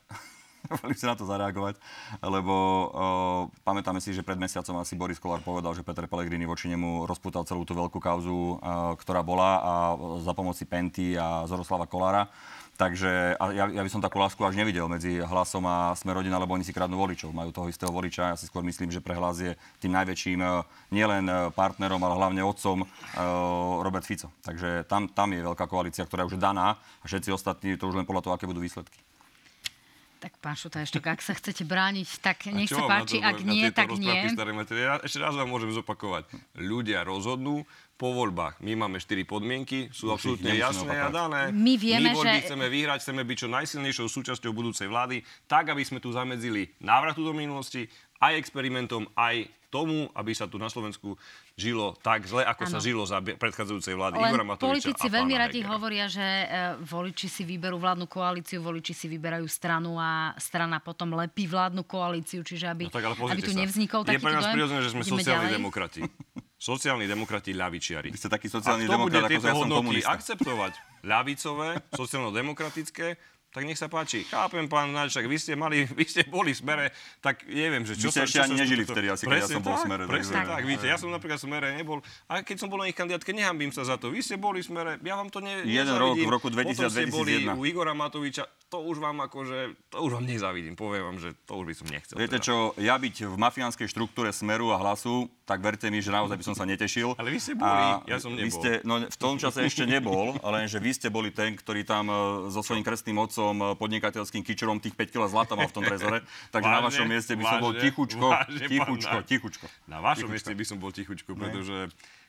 S2: Dovolím si na to zareagovať, lebo uh, pamätáme si, že pred mesiacom asi Boris Kolár povedal, že Peter Pellegrini voči nemu rozputal celú tú veľkú kauzu, uh, ktorá bola a za pomoci Penty a Zoroslava Kolára. Takže a ja, ja by som takú lásku až nevidel medzi hlasom a Smerodina, lebo oni si kradnú voličov. Majú toho istého voliča. Ja si skôr myslím, že pre hlas je tým najväčším nielen partnerom, ale hlavne otcom Robert Fico. Takže tam, tam je veľká koalícia, ktorá je už daná a všetci ostatní to už len podľa toho, aké budú výsledky.
S1: Tak pán Šuta, ešte ak sa chcete brániť, tak nech sa páči, ak nie, tak nie.
S3: Ja ešte raz vám môžem zopakovať. Ľudia rozhodnú, po voľbách. My máme štyri podmienky, sú absolútne jasné a dané.
S1: My vieme,
S3: My voľby
S1: že...
S3: chceme vyhrať, chceme byť čo najsilnejšou súčasťou budúcej vlády, tak, aby sme tu zamedzili návratu do minulosti, aj experimentom, aj tomu, aby sa tu na Slovensku žilo tak zle, ako ano. sa žilo za predchádzajúcej vlády
S1: Len
S3: Igora Matoviča
S1: politici veľmi radi hovoria, že e, voliči si vyberú vládnu koalíciu, voliči si vyberajú stranu a strana potom lepí vládnu koalíciu, čiže aby, no tak, aby tu nevznikol takýto
S3: Je pre nás prirodzené, že sme sociálni ďalej. demokrati. Sociálni demokrati ľavičiari.
S2: Vy ste taký sociálny demokrat, ako ja som komunista.
S3: akceptovať ľavicové, sociálno-demokratické, tak nech sa páči. Chápem, pán Náčak, vy ste mali, vy ste boli v smere, tak neviem, že čo
S2: vy ste ešte ani nežili vtedy, asi, keď ja som bol v smere.
S3: Presne tak, tak, víte, ja som napríklad v smere nebol. A keď som bol na ich kandidátke, nehambím sa za to. Vy ste boli v smere, ja vám to ne,
S2: Jeden rok, v roku 2000,
S3: Potom ste boli u Igora Matoviča, to už vám akože, to už vám nezavidím. Poviem vám, že to už by som nechcel.
S2: Viete
S3: teda.
S2: čo, ja byť v mafiánskej štruktúre Smeru a Hlasu, tak verte mi, že naozaj by som sa netešil.
S3: Ale vy ste boli, ja som
S2: Vy
S3: nebol.
S2: ste, no v tom čase ešte nebol, ale že vy ste boli ten, ktorý tam e, so svojím krstným otcom, e, podnikateľským kičerom tých 5 kg zlata mal v tom trezore. Takže na
S3: Vážne?
S2: vašom mieste by som bol
S3: Vážne?
S2: tichučko,
S3: Vážne,
S2: tichučko, tichučko.
S3: Na vašom
S2: Tichučko.
S3: mieste by som bol tichučko, pretože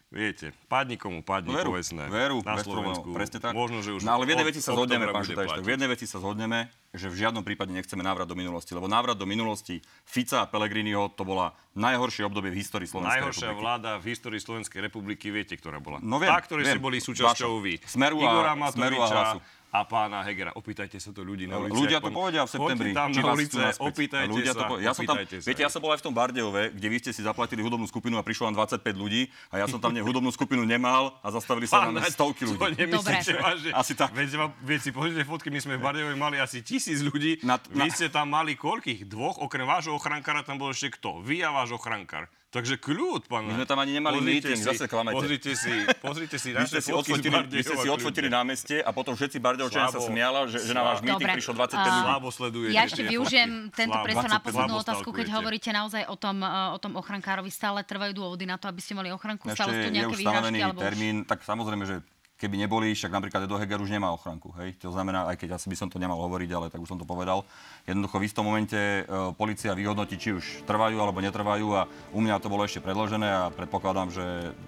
S3: viete, padni komu padni,
S2: Veru,
S3: povedzme,
S2: veru,
S3: na Slovensku.
S2: presne tak.
S3: Možno, že už
S2: no ale v jednej veci sa zhodneme, pán Šutajš, v jednej veci sa zhodneme, že v žiadnom prípade nechceme návrat do minulosti, lebo návrat do minulosti Fica a Pellegriniho to bola najhoršie obdobie v histórii Slovenskej
S3: Najhoršia
S2: republiky.
S3: vláda v histórii Slovenskej republiky, viete, ktorá bola?
S2: No viem,
S3: Tá, ste
S2: viem.
S3: boli súčasťou vy.
S2: Smeru a-
S3: Igora
S2: Smeru a
S3: Matoviča
S2: Hlasu.
S3: A pána Hegera. Opýtajte sa to ľudí na ulici.
S2: Ľudia to povedia v septembri.
S3: Tam
S2: či
S3: na
S2: naspäť.
S3: opýtajte
S2: Ľudia
S3: sa.
S2: to po- ja som tam,
S3: sa.
S2: viete, ja som bol aj v tom Bardejove, kde vy ste si zaplatili hudobnú skupinu a prišlo len 25 ľudí a ja som tam ne, hudobnú skupinu nemal a zastavili sa
S3: Naď,
S2: stovky
S3: To
S2: ľudí.
S3: nemyslíte
S1: Dobre.
S3: vážne.
S2: Asi tak.
S3: Vám- veď si pozrite fotky, my sme v Bardejove mali asi tisíc ľudí.
S2: Na-
S3: Vy
S2: na-
S3: ste tam mali koľkých? Dvoch? Okrem vášho ochrankára tam bol ešte kto? Vy a váš ochrankár. Takže kľud, pán.
S2: My sme tam ani nemali
S3: Pozrite
S2: meeting,
S3: si-
S2: zase klamete.
S3: Pozrite si, pozrite si naše
S2: ste si odfotili, vy ste si odfotili na meste a potom všetci Bardejovčania sa smiala, že, že na váš meeting
S1: Dobre.
S2: prišlo 25
S1: A-
S2: ľudí.
S3: Slabo sledujete
S1: Ja ešte využijem tento priestor na
S3: 25
S1: poslednú otázku, keď hovoríte naozaj o tom, e, o tom ochrankárovi. Stále trvajú dôvody na to, aby ste mali ochranku?
S2: Ešte
S1: Stále sú nejaké výhražky?
S2: termín, tak samozrejme, že keby neboli, však napríklad Edo Heger už nemá ochranku. Hej? To znamená, aj keď asi by som to nemal hovoriť, ale tak už som to povedal. Jednoducho v istom momente e, policia vyhodnotí, či už trvajú alebo netrvajú a u mňa to bolo ešte predložené a predpokladám, že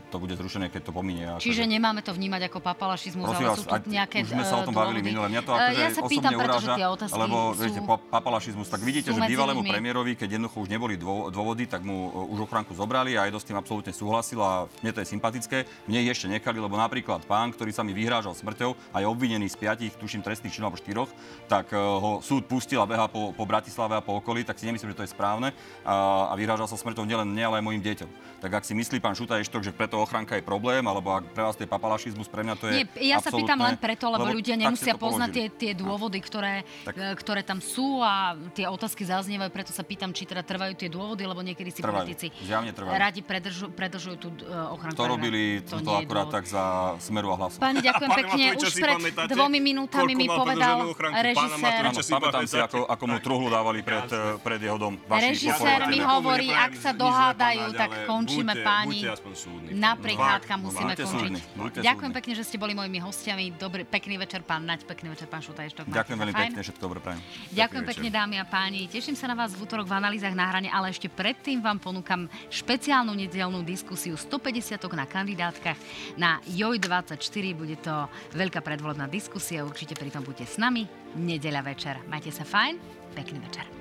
S2: to bude zrušené, keď to pominie.
S1: Čiže
S2: akože-
S1: nemáme to vnímať ako papalašizmus, ale
S2: vás,
S1: sú tu
S2: ak-
S1: nejaké
S2: už sme sa o tom
S1: e,
S2: bavili minule. Mňa to
S1: E,
S2: akože
S1: Ja sa pýtam, pretože tie otázky
S2: lebo
S1: sú...
S2: viete, pa- papalašizmus, tak vidíte, že bývalému
S1: ľuďmi.
S2: premiérovi, keď jednoducho už neboli dô- dôvody, tak mu e, už ochránku zobrali a Edo s tým absolútne súhlasil a mne to je sympatické. Mne ešte nechali, lebo napríklad pán, ktorý sa mi vyhrážal smrťou a je obvinený z piatich, tuším, trestných činov alebo štyroch, tak e, ho súd pustil a behá po, po Bratislave a po okolí, tak si nemyslím, že to je správne a, a vyhrážal sa smrťou nielen mne, ale aj mojim deťom. Tak ak si myslí pán Šuta Eštok, že preto ochránka je problém, alebo ak pre vás to je papalašizmus, pre mňa to je
S1: Nie, ja sa pýtam len preto, lebo, ľudia
S2: tak ste
S1: nemusia poznať tie, tie dôvody, ktoré,
S2: Tak.
S1: e, ktoré tam sú a tie otázky zaznievajú, preto sa pýtam, či teda trvajú tie dôvody, lebo niekedy si
S2: Trvajú.
S1: politici radi predržu, predržujú tú uh, ochranu.
S2: To robili to, to akurát
S1: dôvod.
S2: tak za smeru a hlasu.
S1: Páni, ďakujem
S3: Pána
S1: pekne.
S3: Matoviča
S1: Už pred
S3: pamätáte,
S1: dvomi minútami mi povedal režisér,
S2: Áno, pamätám si, ako, ako mu truhlu dávali pred, pred jeho dom. Vaši
S1: Režisér mi
S2: povoliteľe.
S1: hovorí, ak sa dohádajú, tak končíme páni.
S3: buďte aspoň súdni.
S1: Na
S3: Fakt,
S1: prichádzka
S3: no,
S1: musíme končiť. Ďakujem pekne, že ste boli mojimi hostiami. Dobrý, pekný večer, pán Naď, pekný večer, pán Šutajštok.
S2: Ďakujem veľmi pekne, všetko dobre prajem.
S1: Ďakujem pekne, dámy a páni. Teším sa na vás v útorok v analýzach na hrane, ale ešte predtým vám ponúkam špeciálnu nedelnú diskusiu 150 na kandidátkach na JOJ24. Bude to veľká predvolebná diskusia, určite pri tom buďte s nami. Nedeľa večer. Majte sa fajn, pekný večer.